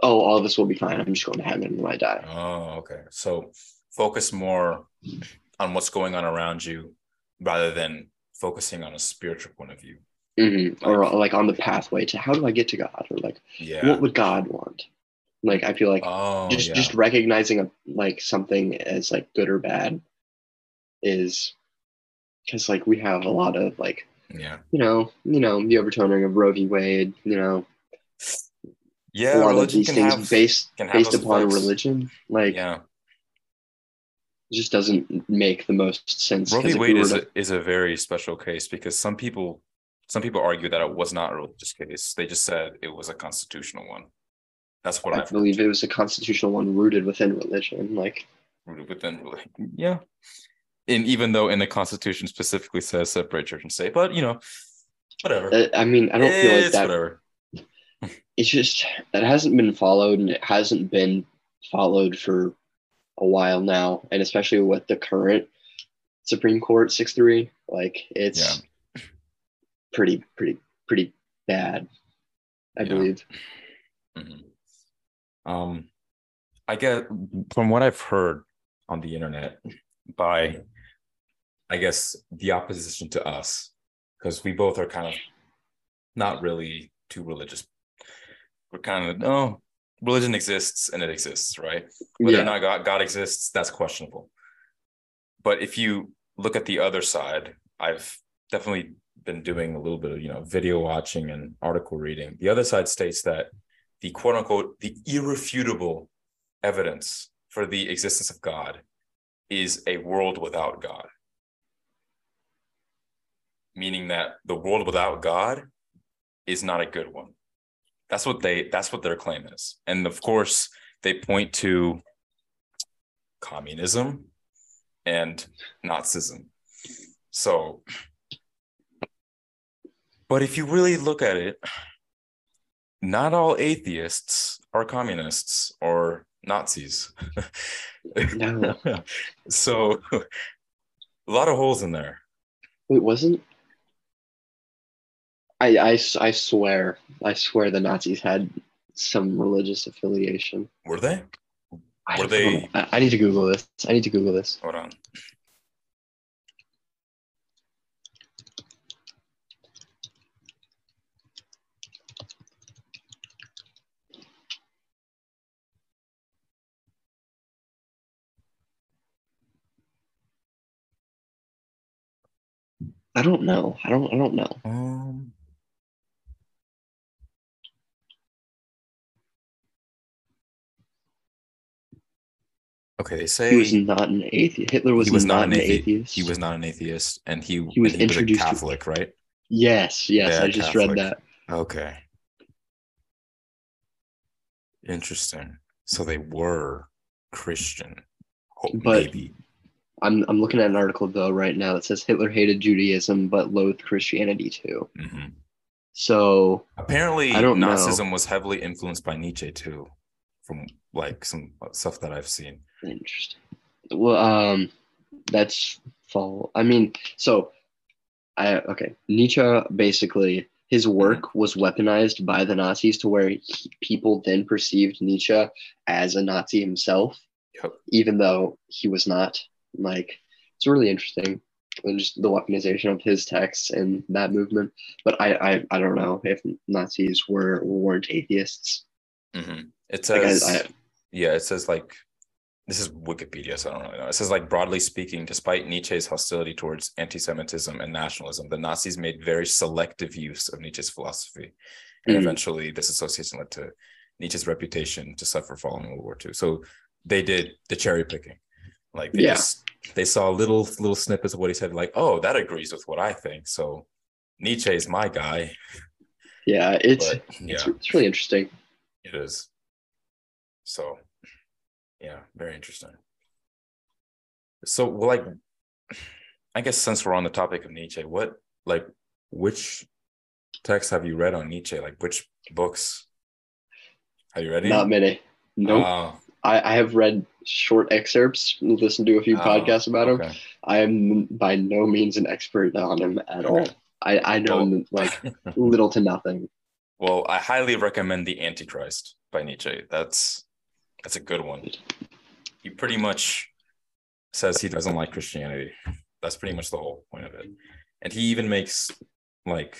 oh, all of this will be fine. I'm just going to heaven when I die. oh okay so focus more on what's going on around you rather than focusing on a spiritual point of view hmm or Like- like on the pathway to how do I get to God, or like yeah what would God want? Like I feel like oh just yeah. just recognizing a like something as like good or bad is because like we have a lot of like yeah you know you know the overturning of Roe v. Wade, you know yeah a lot of these can things have based based upon effects. religion like yeah it just doesn't make the most sense. Roe v. we Wade is to- a, is a very special case because some people some people argue that it was not a religious case. They just said it was a constitutional one. That's what I I've believe it was a constitutional one rooted within religion. Like rooted within. religion. Yeah, and even though in the Constitution specifically says separate church and state, but you know, whatever. Uh, I mean, I don't feel like It's that. whatever. <laughs> It's just that hasn't been followed, and it hasn't been followed for a while now, and especially with the current Supreme Court six three, like it's pretty, pretty, pretty bad. I Yeah. believe. Mhm. Um, I get from what I've heard on the internet by, I guess, the opposition to us, because we both are kind of not really too religious. We're kind of no, religion exists and it exists, right? Whether or not God, God exists, that's questionable. But if you look at the other side, I've definitely been doing a little bit of you know video watching and article reading. The other side states that the quote unquote the irrefutable evidence for the existence of God is a world without God. Meaning that the world without God is not a good one. That's what they that's what their claim is. And of course, they point to communism and Nazism. So but if you really look at it, not all atheists are communists or Nazis. No. <laughs> so a lot of holes in there. Wait, wasn't? I, I, I swear, I swear the Nazis had some religious affiliation. Were they? I Were they- I, I need to Google this. I need to Google this. Hold on. I don't know. I don't. I don't know. Um Okay, they say He was not an atheist. Hitler was, was not, an athe- atheist. He was not an atheist, and he He was he was a introduced to- Catholic, right? Yes. Yes. Yeah, I just Catholic. read that. Okay. Interesting. So they were Christian. Ho- But- Maybe. I'm. I'm looking at an article though right now that says Hitler hated Judaism but loathed Christianity too. hmm So Apparently, I don't know. Nazism was heavily influenced by Nietzsche too, from like some stuff that I've seen. Interesting. Well, um, that's fall. I mean, so I okay. Nietzsche basically his work was weaponized by the Nazis to where he, people then perceived Nietzsche as a Nazi himself, Yep. even though he was not. Like, it's really interesting. And just the weaponization of his texts and that movement. But I, I, I don't know if Nazis were weren't atheists. Hmm It says, I- yeah, it says like, this is Wikipedia, so I don't really know. It says like broadly speaking, despite Nietzsche's hostility towards anti-Semitism and nationalism, the Nazis made very selective use of Nietzsche's philosophy, and Mhm. eventually this association led to Nietzsche's reputation to suffer following World War II. So they did the cherry picking, like they Yeah. just they saw little little snippets of what he said, like, oh, that agrees with what I think. So Nietzsche is my guy, yeah, it's but yeah. it's, it's really interesting. It is. So, yeah, very interesting. So, well, like, I guess since we're on the topic of Nietzsche, what, like, which texts have you read on Nietzsche? Like, which books have you read? any? Not many. Nope. Oh, I, I have read short excerpts, listened to a few oh, podcasts about him. I am by no means an expert on him at all. I, I know Well- like <laughs> little to nothing. Well, I highly recommend The Antichrist by Nietzsche. That's that's a good one. He pretty much says he doesn't like Christianity. That's pretty much the whole point of it. And he even makes like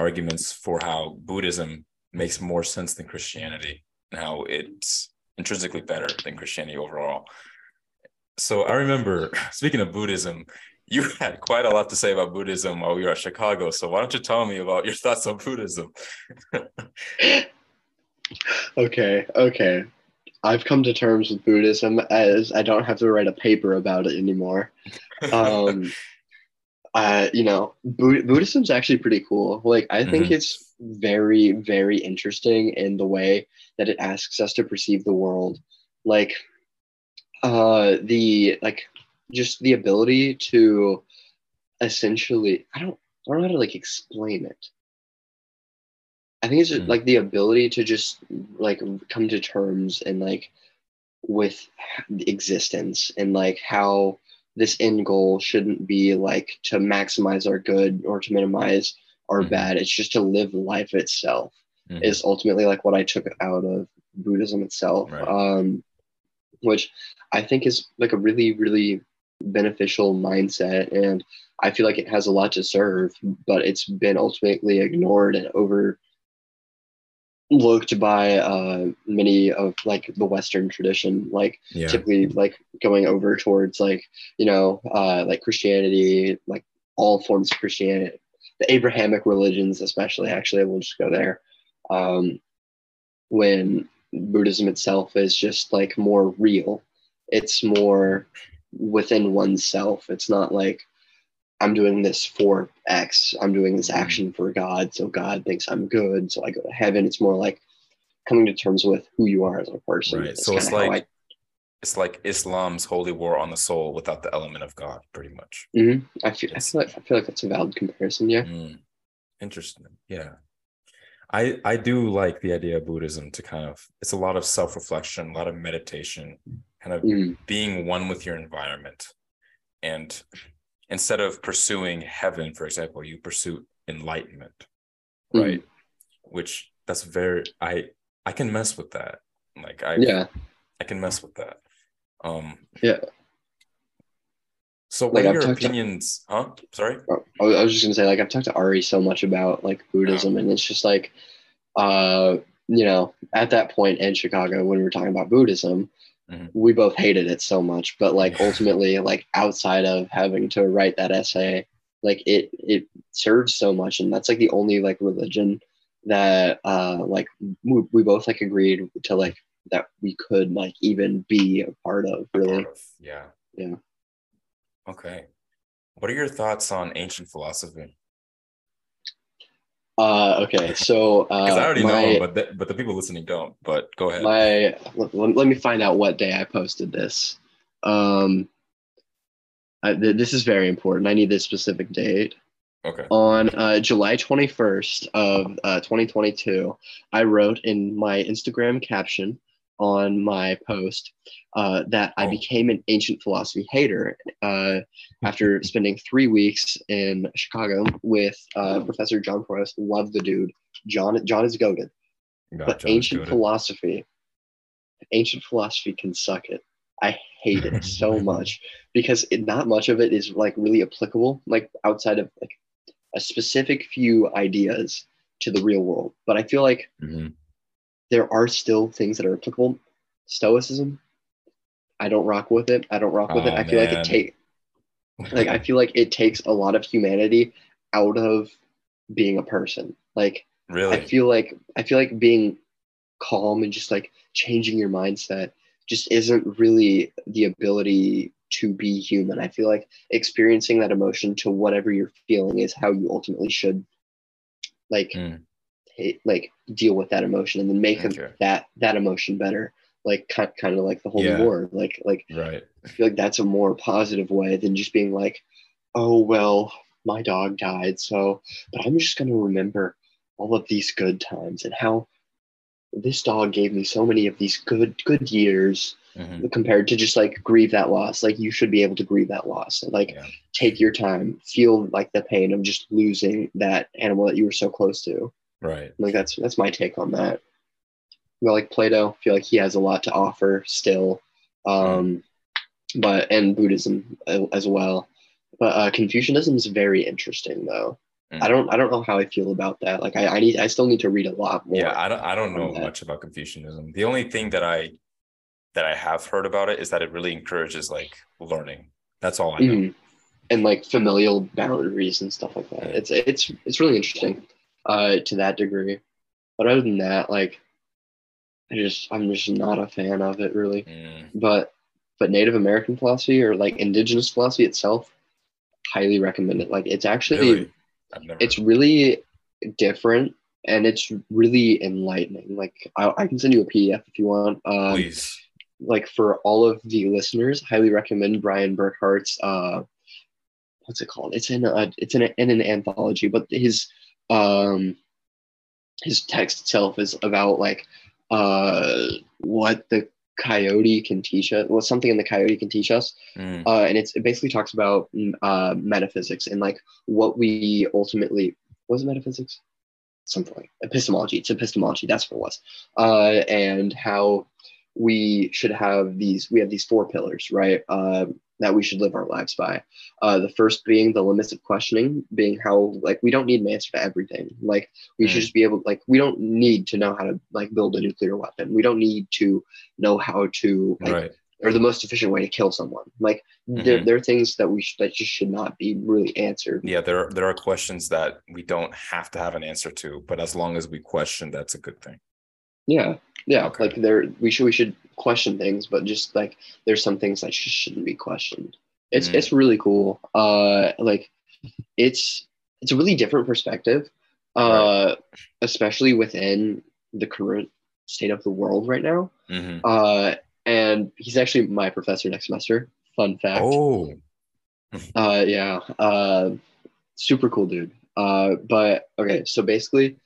arguments for how Buddhism makes more sense than Christianity and how it's intrinsically better than Christianity overall. So I remember <laughs> speaking of Buddhism, you had quite a lot to say about Buddhism while we were at Chicago. So why don't you tell me about your thoughts on Buddhism? <laughs> Okay, okay. I've come to terms with Buddhism as I don't have to write a paper about it anymore. Um, <laughs> uh, you know, Bu- Buddhism's actually pretty cool. Like, I think Mhm. it's very, very interesting in the way that it asks us to perceive the world. Like, uh, the like just the ability to essentially I don't I don't know how to like explain it. I think it's just Mm. like the ability to just like come to terms and like with existence and like how this end goal shouldn't be like to maximize our good or to minimize our Mhm. bad. It's just to live life itself Mhm. is ultimately like what I took out of Buddhism itself. Right. Um, which I think is like a really, really beneficial mindset. And I feel like it has a lot to serve, but it's been ultimately ignored and overlooked by uh, many of like the Western tradition, like yeah. typically like going over towards like, you know, uh, like Christianity, like all forms of Christianity, the Abrahamic religions, especially, actually, we'll just go there. Um, when Buddhism itself is just like more real. It's more within oneself. It's not like I'm doing this for X. I'm doing this Mhm. action for God. So God thinks I'm good. So I go to heaven. It's more like coming to terms with who you are as a person. Right. So it's like it's like Islam's holy war on the soul without the element of God, pretty much. I, Mhm. I feel. I feel like I feel like that's a valid comparison. Yeah. Mm, interesting. Yeah. I I do like the idea of Buddhism to kind of it's a lot of self-reflection, a lot of meditation, kind of Mhm. being one with your environment. And instead of pursuing heaven, for example, you pursue enlightenment. Mhm. Right. Which that's very I I can mess with that. Like I Yeah. I can mess with that. Um Yeah. So what Like, are your talked to- opinions? Huh? Sorry? I was just gonna say, like, I've talked to Ari so much about like Buddhism, and it's just like, uh, you know, at that point in Chicago when we were talking about Buddhism, Mhm. we both hated it so much. But like, ultimately, like outside of having to write that essay, like it it serves so much, and that's like the only like religion that uh like we, we both like agreed to like that we could like even be a part of really. Part of- yeah. Yeah. Okay. What are your thoughts on ancient philosophy? Uh, okay, so uh, Because I already my, know, but the, but the people listening don't. But go ahead. my let, let me find out what day I posted this. Um, I, th- this is very important. I need this specific date. okay. On uh, July 21st of uh, 2022, I wrote in my Instagram caption on my post uh, that I Oh. became an ancient philosophy hater uh, <laughs> after spending three weeks in Chicago with uh, Professor John Forrest. Love the dude. John John is goaded Got but John ancient philosophy ancient philosophy can suck it i hate it <laughs> so much because it, not much of it is like really applicable like outside of like a specific few ideas to the real world but i feel like Mhm. There are still things that are applicable stoicism i don't rock with it i don't rock with it Aw, i feel like it take like i feel like it takes a lot of humanity out of being a person like really? I feel like I feel like being calm and just like changing your mindset just isn't really the ability to be human. I feel like experiencing that emotion to whatever you're feeling is how you ultimately should like Mm. Ta- like deal with that emotion and then make Okay. that that emotion better. Like kind kind of like the holy Yeah. war. Like like right. I feel like that's a more positive way than just being like, oh well, my dog died, so but I'm just gonna remember all of these good times and how this dog gave me so many of these good good years Mhm. compared to just like grieve that loss. Like you should be able to grieve that loss. And, like Yeah. take your time, feel like the pain of just losing that animal that you were so close to. Right. Like that's that's my take on that. Well, like Plato, I feel like he has a lot to offer still, um, but and Buddhism as well. But uh, Confucianism is very interesting, though. Mm. I don't I don't know how I feel about that. Like I, I need I still need to read a lot more. Yeah, I don't I don't know that. much about Confucianism. The only thing that I that I have heard about it is that it really encourages like learning. That's all I know. Mhm. And like familial boundaries and stuff like that. Yeah. It's it's it's really interesting uh, to that degree. But other than that, like I just I'm just not a fan of it really. Mm, but but Native American philosophy or like indigenous philosophy itself, highly recommend it. Like it's actually really? It's really different and it's really enlightening. Like I, I can send you a PDF if you want. Um, please. like for all of the listeners, highly recommend Brian Burkhart's uh, what's it called? It's in a it's in, a, in an anthology, but his um his text itself is about like uh what the coyote can teach us well something in the coyote can teach us. Mm. uh, and it's, it basically talks about mm, uh, metaphysics and like what we ultimately was it metaphysics? Something like epistemology it's epistemology that's what it was. Uh, and how we should have these we have these four pillars right? Uh, that we should live our lives by uh, the first being the limits of questioning being how like we don't need an answer to everything like we should Mm. just be able like we don't need to know how to like build a nuclear weapon we don't need to know how to like right. or the most efficient way to kill someone. Like there, Mhm. there are things that we sh- that just should not be really answered. Yeah, there are, there are questions that we don't have to have an answer to, but as long as we question, that's a good thing. Yeah, yeah. Okay. Like there, we should we should question things, but just like there's some things that just shouldn't be questioned. It's Mm. it's really cool. Uh, like it's it's a really different perspective, uh, especially within the current state of the world right now. Mhm. Uh, and he's actually my professor next semester. Fun fact. Oh, Uh, yeah. Uh, super cool dude. Uh, but okay, so basically,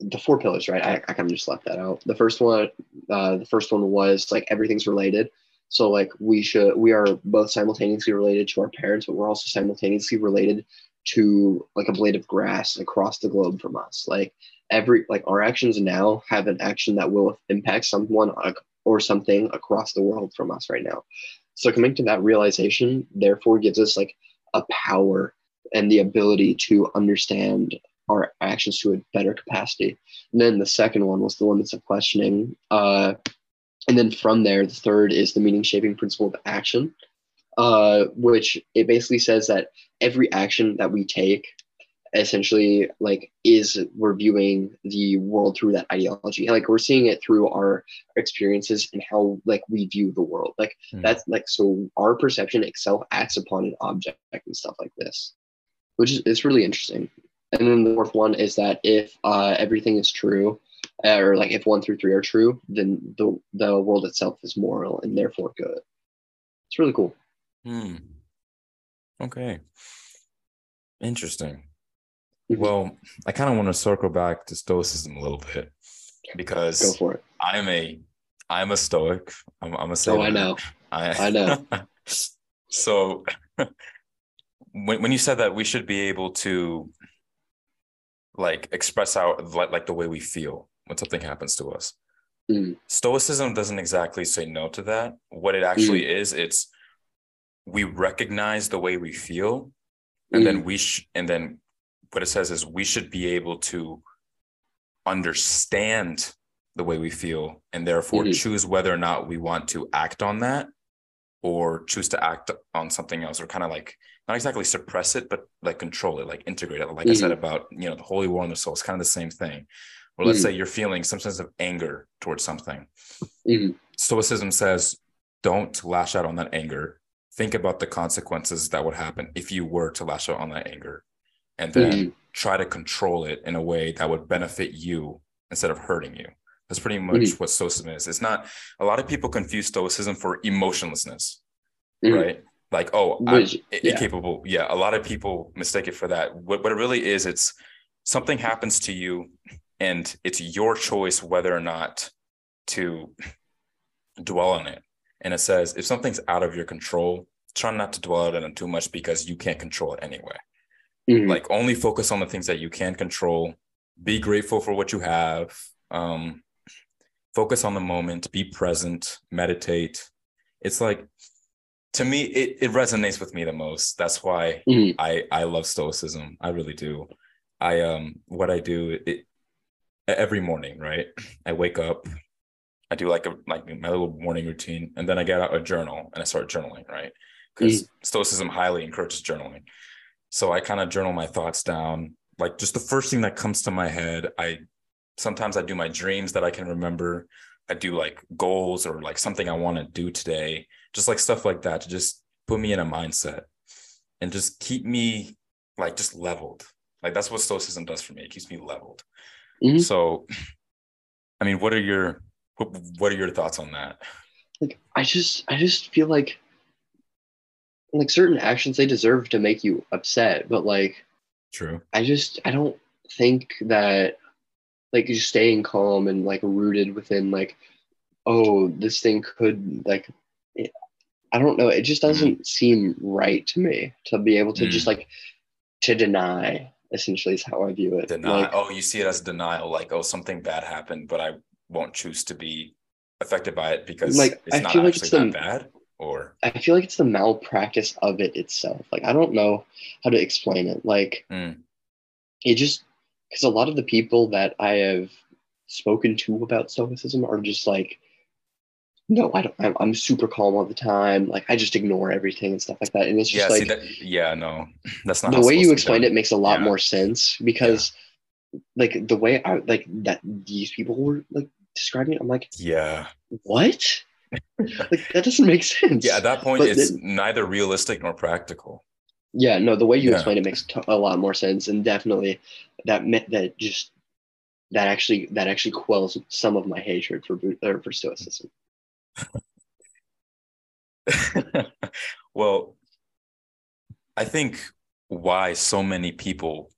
the four pillars, right? I, I kind of just left that out. The first one, uh, the first one was like everything's related. So like we should, we are both simultaneously related to our parents, but we're also simultaneously related to like a blade of grass across the globe from us. Like every, like our actions now have an action that will impact someone or something across the world from us right now. So coming to that realization, therefore, gives us like a power and the ability to understand our actions to a better capacity. And then the second one was the limits of questioning. Uh, and then from there, the third is the meaning shaping principle of action, uh, which it basically says that every action that we take essentially like is we're viewing the world through that ideology like we're seeing it through our experiences and how like we view the world like Hmm. that's like so our perception itself acts upon an object and stuff like this which is it's really interesting and then the fourth one is that if uh, everything is true uh, or like if one through three are true then the the world itself is moral and therefore good it's really cool Hmm. Okay. Interesting. Mhm. Well, I kind of want to circle back to stoicism a little bit go because for it I'm a I'm a stoic. I'm I'm a oh i know I, I know. <laughs> so <laughs> when when you said that we should be able to like express out like like the way we feel when something happens to us. Mm. Stoicism doesn't exactly say no to that. What it actually is, it's we recognize the way we feel, and then we sh- and then what it says is we should be able to understand the way we feel and therefore Mhm. choose whether or not we want to act on that or choose to act on something else or kind of like not exactly suppress it but like control it like integrate it like i said about you know the holy war and the soul it's kind of the same thing or let's Mhm. say you're feeling some sense of anger towards something Mhm. stoicism says don't lash out on that anger think about the consequences that would happen if you were to lash out on that anger and then Mhm. try to control it in a way that would benefit you instead of hurting you that's pretty much Mhm. what stoicism is it's not a lot of people confuse stoicism for emotionlessness Mhm. right like oh i'm Which- yeah. incapable. Yeah a lot of people mistake it for that. What, what it really is it's something happens to you and it's your choice whether or not to dwell on it. And it says if something's out of your control try not to dwell on it too much because you can't control it anyway. Mhm. like only focus on the things that you can control. Be grateful for what you have. Um focus on the moment. Be present. Meditate. It's like to me it, it resonates with me the most. That's why Mhm. i i love stoicism. I really do. I um what i do it every morning right? I wake up i do like a like my little morning routine and then i get out a journal and i start journaling right? Because stoicism highly encourages journaling. So i kind of journal my thoughts down. Like just the first thing that comes to my head i sometimes i do my dreams that i can remember. I do like goals or like something i want to do today just like stuff like that to just put me in a mindset and just keep me like just leveled like that's what stoicism does for me it keeps me leveled Mhm. so i mean what are your what, are your thoughts on that like I just I just feel like like certain actions they deserve to make you upset, but like True. I just I don't think that like just staying calm and like rooted within like oh this thing could like I don't know it just doesn't seem right to me to be able to just like to deny essentially is how I view it. Deny. Like, oh, you see it as denial, like oh something bad happened, but I won't choose to be affected by it because Like, it's I not feel like it's the- that bad. Or I feel like it's the malpractice of it itself. Like I don't know how to explain it. Like Mm. it just because a lot of the people that I have spoken to about stoicism are just like, no, I don't. I'm, I'm super calm all the time. Like I just ignore everything and stuff like that. And it's just yeah, like that. Yeah, no, <laughs> that's not the way you supposed to be explained it makes a lot Yeah. more sense because like the way I like that these people were like describing it. I'm like, Yeah, what? <laughs> like that doesn't make sense. yeah. At that point, But it's then- neither realistic nor practical. Yeah, no, the way you Yeah. explain it makes t- a lot more sense, and definitely that meant that just that actually that actually quells some of my hatred for or for stoicism. <laughs> well, I think why so many people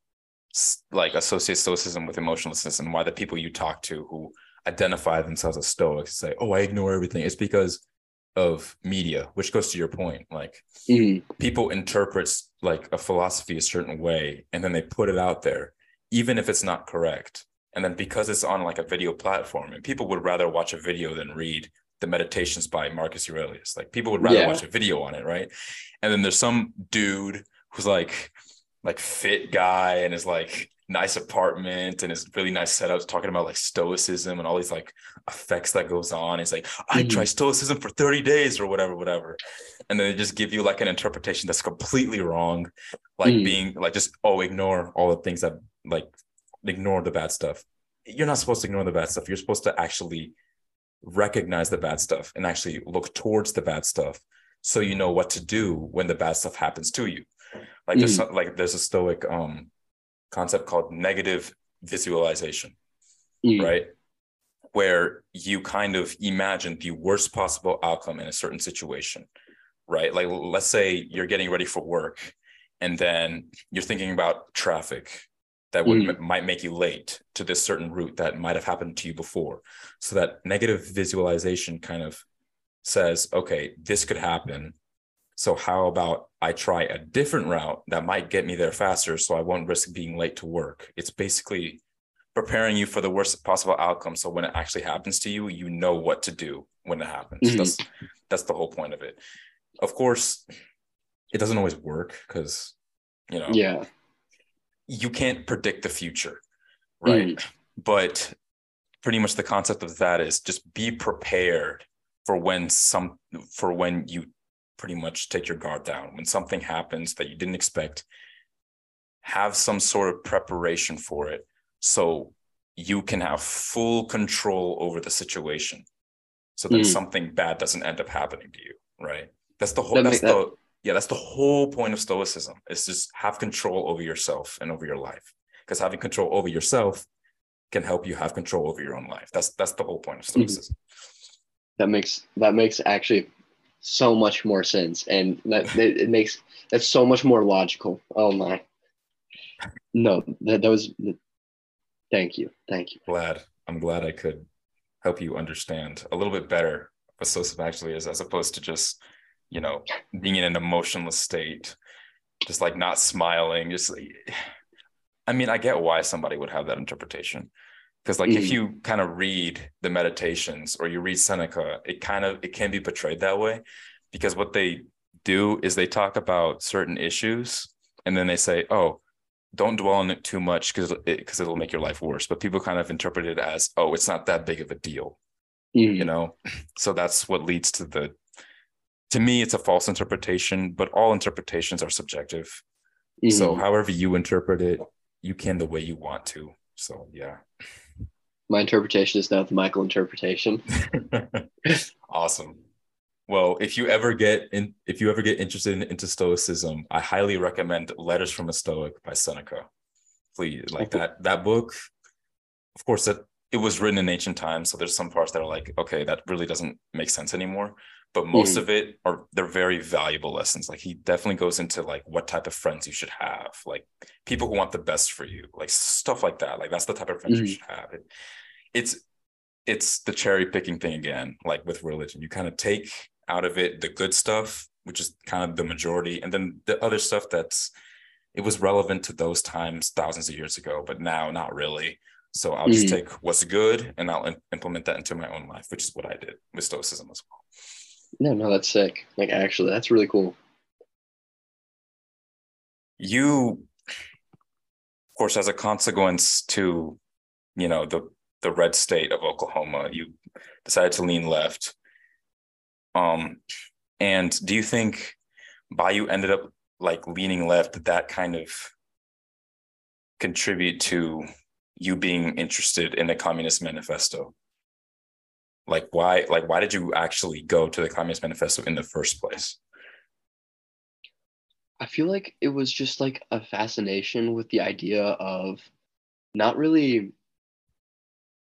like associate stoicism with emotionlessness and why the people you talk to who identify themselves as stoics say, "Oh, I ignore everything." It's because of media, which goes to your point. Like Mhm. people interpret like a philosophy a certain way and then they put it out there, even if it's not correct. And then because it's on like a video platform, and people would rather watch a video than read the meditations by Marcus Aurelius. Like people would rather Yeah. watch a video on it, right? And then there's some dude who's like like fit guy and is like nice apartment and his really nice setups talking about like stoicism and all these like effects that goes on. It's like I Mhm. try stoicism for 30 days or whatever, whatever. And then they just give you like an interpretation that's completely wrong. Like Mhm. being like just oh ignore all the things that like ignore the bad stuff. You're not supposed to ignore the bad stuff. You're supposed to actually recognize the bad stuff and actually look towards the bad stuff so you know what to do when the bad stuff happens to you. Like there's some, like there's a stoic um concept called negative visualization, Mhm. right? Where you kind of imagine the worst possible outcome in a certain situation, right? Like let's say you're getting ready for work and then you're thinking about traffic that would Mm. might make you late to this certain route that might have happened to you before. So that negative visualization kind of says, okay, this could happen. So how about I try a different route that might get me there faster so I won't risk being late to work. It's basically preparing you for the worst possible outcome so when it actually happens to you, you know what to do when it happens. Mhm. That's that's the whole point of it. Of course, it doesn't always work because you know Yeah. You can't predict the future, right? But pretty much the concept of that is just be prepared for when some for when you pretty much take your guard down when something happens that you didn't expect have some sort of preparation for it so you can have full control over the situation so that Mm. something bad doesn't end up happening to you right that's the whole That that's make- the yeah that's the whole point of stoicism is just have control over yourself and over your life because having control over yourself can help you have control over your own life that's that's the whole point of Mm-hmm. stoicism That makes that makes actually so much more sense, and that <laughs> that- it makes that's so much more logical. Oh my. No, that, that was. Thank you, thank you. glad i'm glad i could help you understand a little bit better what stoicism actually is as opposed to just you know being in an emotionless state just like not smiling just like, <sighs> i mean i get why somebody would have that interpretation because like if Mhm. you kind of read the meditations or you read seneca it kind of it can be portrayed that way because what they do is they talk about certain issues and then they say oh don't dwell on it too much because it, because it'll make your life worse but people kind of interpret it as oh it's not that big of a deal you know so that's what leads to the to me it's a false interpretation but all interpretations are subjective so Mhm. however you interpret it you can the way you want to so yeah my interpretation is now the Michael interpretation. <laughs> <laughs> awesome well if you ever get in if you ever get interested in, into stoicism i highly recommend letters from a stoic by seneca please like that that book of course that it was written in ancient times, so there's some parts that are like, okay, that really doesn't make sense anymore. But most Mhm. of it are they're very valuable lessons. Like he definitely goes into like what type of friends you should have, like people who want the best for you, like stuff like that. Like that's the type of friends you Mhm. should have. It, it's it's the cherry picking thing again, like with religion. You kind of take out of it the good stuff, which is kind of the majority, and then the other stuff that's it was relevant to those times thousands of years ago, but now not really. So I'll just Mhm. take what's good and I'll im- implement that into my own life, which is what I did with Stoicism as well. No, no, that's sick. Like actually, that's really cool. You, of course, as a consequence to, you know, the the red state of Oklahoma, you decided to lean left. Um, and do you think by you ended up like leaning left, that kind of contribute to you being interested in the Communist Manifesto? Like why like why did you actually go to the Communist Manifesto in the first place? I feel like it was just like a fascination with the idea of not really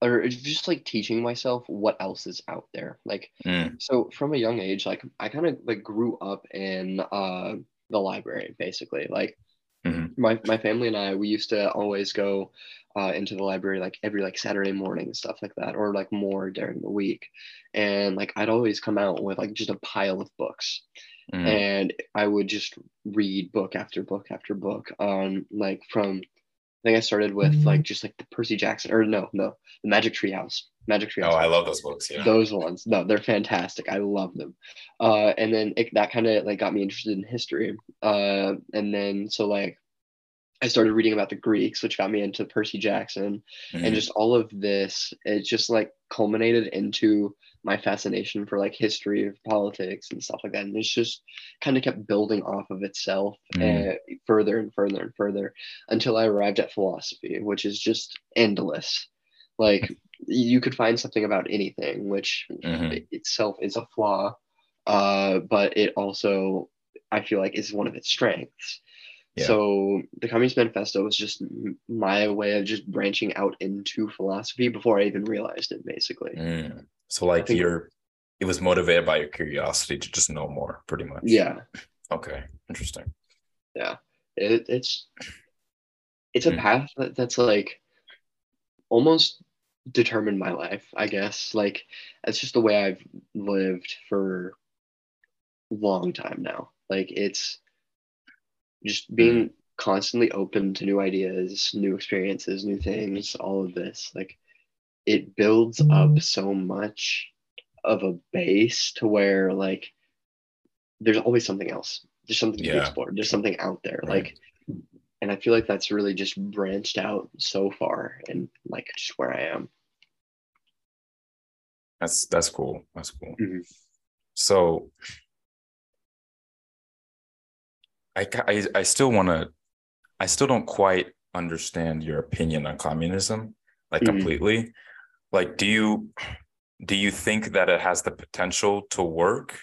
or just like teaching myself what else is out there. Like Mm, so from a young age, like I kind of like grew up in uh the library basically. Like Mhm. my my family and I we used to always go uh, into the library like every like Saturday morning and stuff like that, or like more during the week. And like I'd always come out with like just a pile of books mm, and I would just read book after book after book on like from I think I started with like just like the Percy Jackson or no no the Magic Tree House Magic Tree Oh, I love those books. Yeah. those ones no they're fantastic I love them uh and then it, that kind of like got me interested in history uh and then so like I started reading about the Greeks which got me into Percy Jackson Mhm. and just all of this it just like culminated into my fascination for like history of politics and stuff like that and it's just kind of kept building off of itself Mm. uh, further and further and further until i arrived at philosophy which is just endless like you could find something about anything which Mhm. itself is a flaw uh, but it also i feel like is one of its strengths Yeah. so the Communist Manifesto was just my way of just branching out into philosophy before I even realized it, basically. Mm. So like you're it was motivated by your curiosity to just know more, pretty much. Yeah, Okay. Interesting. Yeah. It, it's it's a Hmm. path that, that's like almost determined my life, I guess. Like it's just the way I've lived for a long time now. Like it's just hmm. being constantly open to new ideas, new experiences, new things, all of this. Like it builds hmm. up so much of a base to where like there's always something else. There's something to Yeah. explore. There's something out there. Right. Like and I feel like that's really just branched out so far and like just where I am. That's that's cool. That's cool. Mhm. So I, I I still want to I still don't quite understand your opinion on communism like Mhm. completely. Like do you do you think that it has the potential to work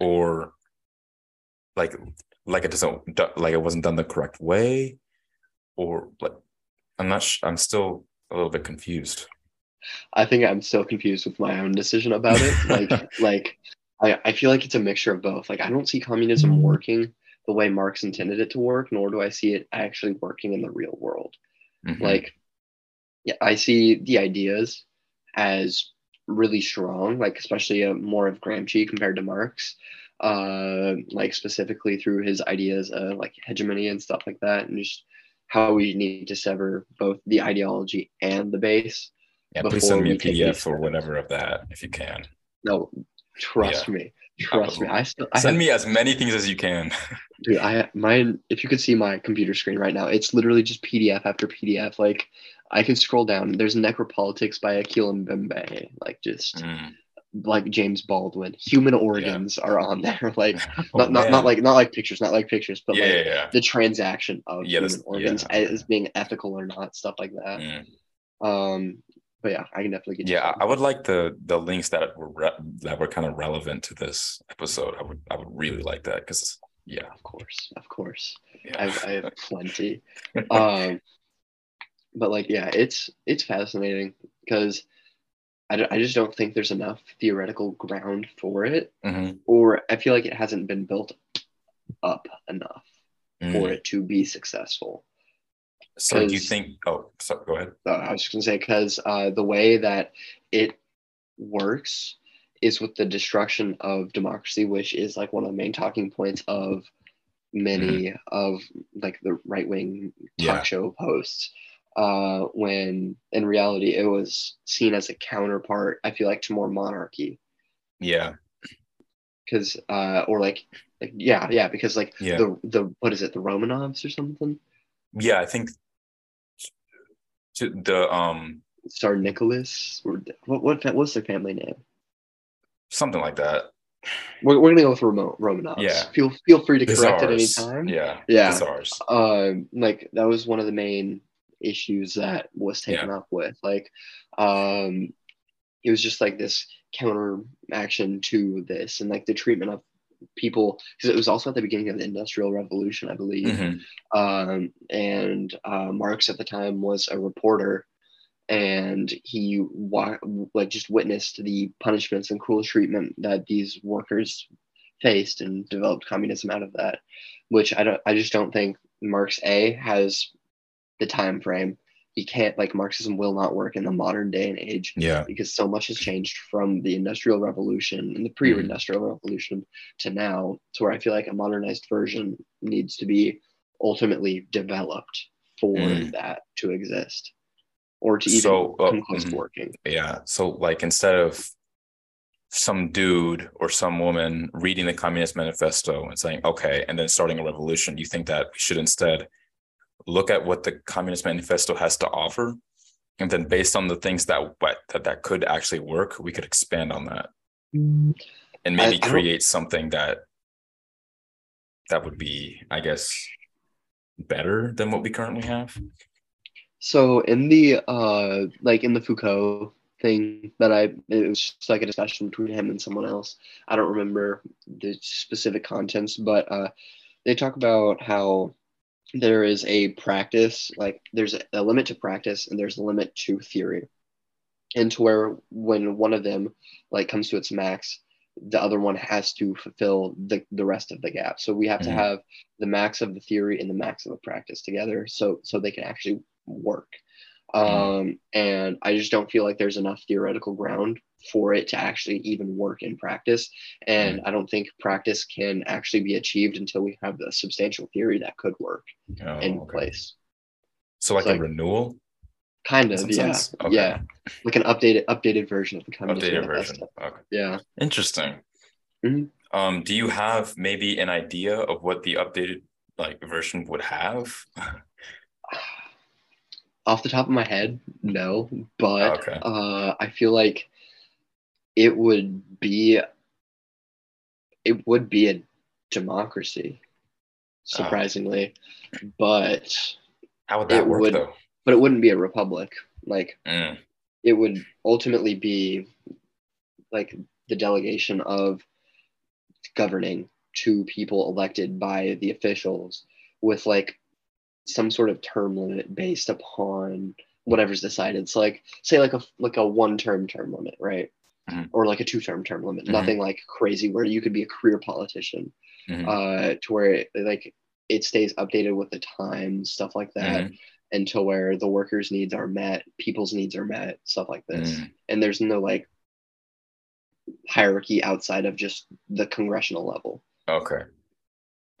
or like like it doesn't like it wasn't done the correct way or like I'm not sh- I'm still a little bit confused. I think I'm still confused with my own decision about it. Like, <laughs> like I, I feel like it's a mixture of both. Like, I don't see communism working the way Marx intended it to work, nor do I see it actually working in the real world. Mhm. Like, yeah, I see the ideas as really strong, like especially uh, more of Gramsci compared to Marx. Uh, like specifically through his ideas, uh, like hegemony and stuff like that, and just how we need to sever both the ideology and the base. Yeah, please send me a PDF or whatever of that if you can. No, trust me, trust me. I still I Send have, me as many things as you can. <laughs> dude. I mine. If you could see my computer screen right now, it's literally just PDF after PDF. Like I can scroll down. There's Necropolitics by Akil Mbembe. Like just Mm. like James Baldwin. Human organs are on there. <laughs> Like <laughs> Oh, not, not not like not like pictures, not like pictures, but yeah, like yeah, yeah. the transaction of Yeah, human organs yeah. as being ethical or not, stuff like that. Mm. Um, but yeah, I can definitely get. you Yeah. I would like the the links that were re- that were kind of relevant to this episode. I would I would really like that because yeah, Of course, of course. yeah. I have, I have plenty. <laughs> um, but like yeah it's it's fascinating because I, I just don't think there's enough theoretical ground for it Mhm. or i feel like it hasn't been built up enough for Mm. it to be successful So do you think? Oh, sorry. Go ahead. i was just to say because uh, the way that it works is with the destruction of democracy which is like one of the main talking points of many of like the right-wing talk Yeah. show hosts uh, when in reality it was seen as a counterpart i feel like to more monarchy Yeah. because uh, or like like yeah yeah because like Yeah. the the what is it the romanovs or something Yeah. I think to the um Tsar Nicholas or what what what's their family name something like that. we're, we're gonna go with Romo, romanovs Yeah. feel feel free to correct at any time Yeah. Yeah. Um like that was one of the main issues that was taken up with like um it was just like this counter action to this and like the treatment of people because it was also at the beginning of the industrial revolution i believe Mhm. um and uh marx at the time was a reporter and he wa- like just witnessed the punishments and cruel treatment that these workers faced and developed communism out of that which i don't i just don't think marx a has the time frame he can't like marxism will not work in the modern day and age Yeah. because so much has changed from the industrial revolution and the pre-industrial revolution to now to where i feel like a modernized version needs to be ultimately developed for Mm. that to exist or to even So, uh, come close mhm. to working Yeah. So like instead of some dude or some woman reading the Communist Manifesto and saying, okay, and then starting a revolution, you think that we should instead look at what the Communist Manifesto has to offer. And then based on the things that what that, that could actually work, we could expand on that and maybe I don't- create something that that would be, I guess, better than what we currently have. so in the uh like in the foucault thing that i it was just like a discussion between him and someone else i don't remember the specific contents but uh they talk about how there is a practice like there's a, limit to practice and there's a limit to theory. And to where when one of them like comes to its max the other one has to fulfill the, the rest of the gap. So we have to Mhm. have the max of the theory and the max of the practice together so so they can actually work. Um and i just don't feel like there's enough theoretical ground for it to actually even work in practice and i don't think practice can actually be achieved until we have a substantial theory that could work Oh, in okay. place So like It's a like- renewal, kind of yeah? Okay. yeah like an updated updated version of the communist updated version. Okay. yeah Interesting. Mhm. Um, do you have maybe an idea of what the updated like version would have? <sighs> off the top of my head no but Okay. uh i feel like it would be it would be a democracy surprisingly but How would that it work would- though? but it wouldn't be a republic like Mm, it would ultimately be like the delegation of governing to people elected by the officials with like some sort of term limit based upon whatever's decided. So like say like a like a one term term limit, right? Mhm. Or like a two term term limit. Mhm. Nothing like crazy where you could be a career politician. mhm, Uh to where it, like it stays updated with the times, stuff like that until where the workers' needs are met, people's needs are met, stuff like this. mm. And there's no like hierarchy outside of just the congressional level. Okay.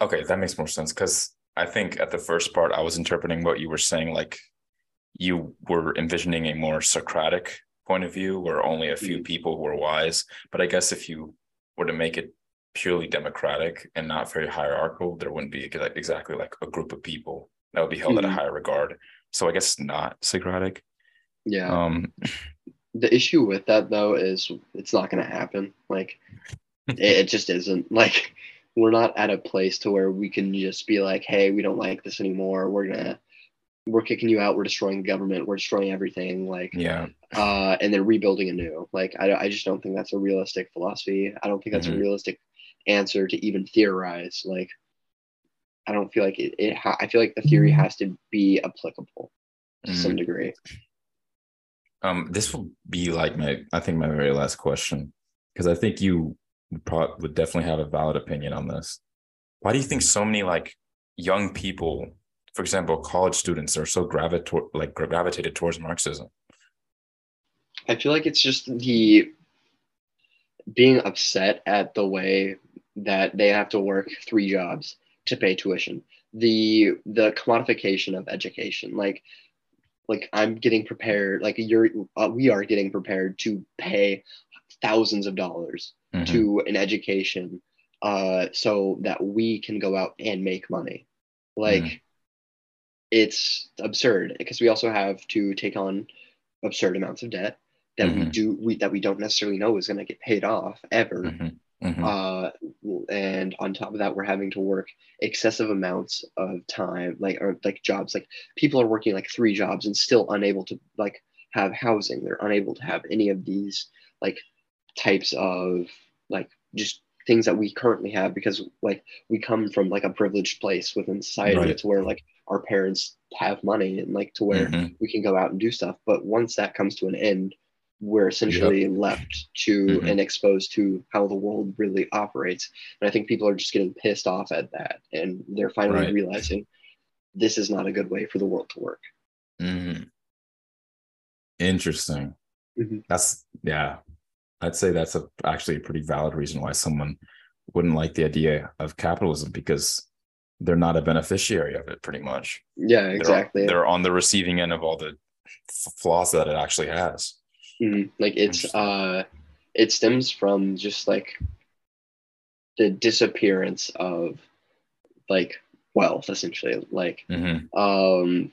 Okay, that makes more sense because I think at the first part I was interpreting what you were saying like you were envisioning a more Socratic point of view where only a few Mhm. people were wise. But I guess if you were to make it purely democratic and not very hierarchical, there wouldn't be exactly like a group of people that would be held at a Mhm. higher regard. So I guess not Socratic. Yeah. Um, <laughs> the issue with that though is it's not going to happen. Like it, it just isn't. <laughs> Like we're not at a place to where we can just be like, hey, we don't like this anymore. We're gonna we're kicking you out. We're destroying the government. We're destroying everything. Like yeah. uh, and then rebuilding anew. Like I, I just don't think that's a realistic philosophy. I don't think that's Mhm. a realistic answer to even theorize. Like I don't feel like it. it ha- I feel like the theory has to be applicable. to some Mhm. degree. Um, this will be like my, I think my very last question, because I think you would probably would definitely have a valid opinion on this. Why do you think so many like young people, for example, college students, are so gravitate like gravitated towards Marxism? I feel like it's just the being upset at the way that they have to work three jobs to pay tuition. The the commodification of education, like like I'm getting prepared, like you're uh, we are getting prepared to pay thousands of dollars Mhm. to an education uh so that we can go out and make money. Like Mhm. It's absurd because we also have to take on absurd amounts of debt that we Mhm. do we that we don't necessarily know is going to get paid off ever Mhm. Mhm. uh and on top of that we're having to work excessive amounts of time like or like jobs like people are working like three jobs and still unable to like have housing they're unable to have any of these like types of like just things that we currently have because like we come from like a privileged place within society Right. to where like our parents have money and like to where Mhm. we can go out and do stuff but once that comes to an end we're essentially left to Mhm. and exposed to how the world really operates and i think people are just getting pissed off at that and they're finally Right. realizing this is not a good way for the world to work mm-hmm. Interesting. Mhm. That's yeah. I'd say that's a actually a pretty valid reason why someone wouldn't like the idea of capitalism because they're not a beneficiary of it pretty much. yeah They're- exactly They're, on the receiving end of all the flaws that it actually has. Mhm. like it's uh it stems from just like the disappearance of like wealth essentially like Mhm. um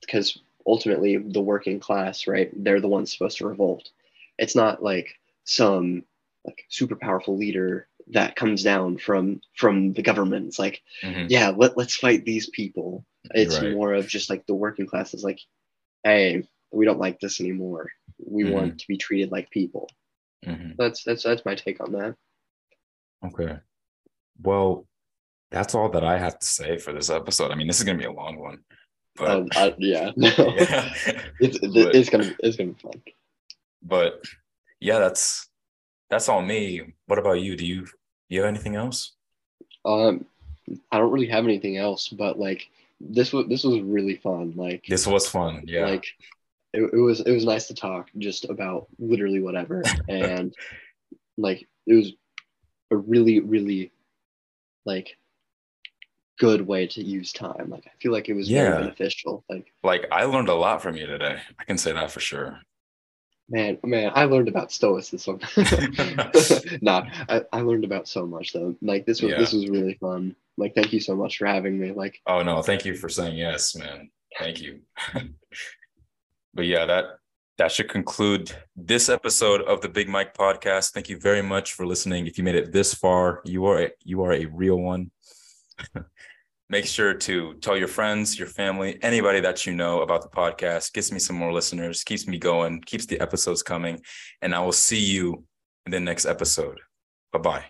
because ultimately the working class right they're the ones supposed to revolt it's not like some like super powerful leader that comes down from from the government it's like Mhm. yeah let, let's fight these people it's Right. more of just like the working class is like hey we don't like this anymore we Mhm. want to be treated like people Mhm. that's that's that's my take on that Okay. Well, that's all that I have to say for this episode. I mean, this is gonna be a long one, but um, I, yeah <laughs> <laughs> yeah. it's, But- it's gonna it's gonna be fun but yeah, that's that's all me. What about you? Do you you have anything else? Um, I don't really have anything else, but like this was this was really fun. Like This was fun. Yeah. like it, it was it was nice to talk just about literally whatever, <laughs> and like it was a really really like good way to use time. Like I feel like it was Yeah. very beneficial. Like like I learned a lot from you today. I can say that for sure. Man, man, I learned about stoicism. <laughs> <laughs> nah, I, I learned about so much though. Like this was Yeah. this was really fun. Like thank you so much for having me. Like Oh no, thank you for saying yes, man. Thank you. <laughs> but yeah, that that should conclude this episode of the Big Mike podcast. Thank you very much for listening. If you made it this far, you are a, you are a real one. Make sure to tell your friends, your family, anybody that you know about the podcast. Gets me some more listeners, keeps me going, keeps the episodes coming, and I will see you in the next episode. Bye bye.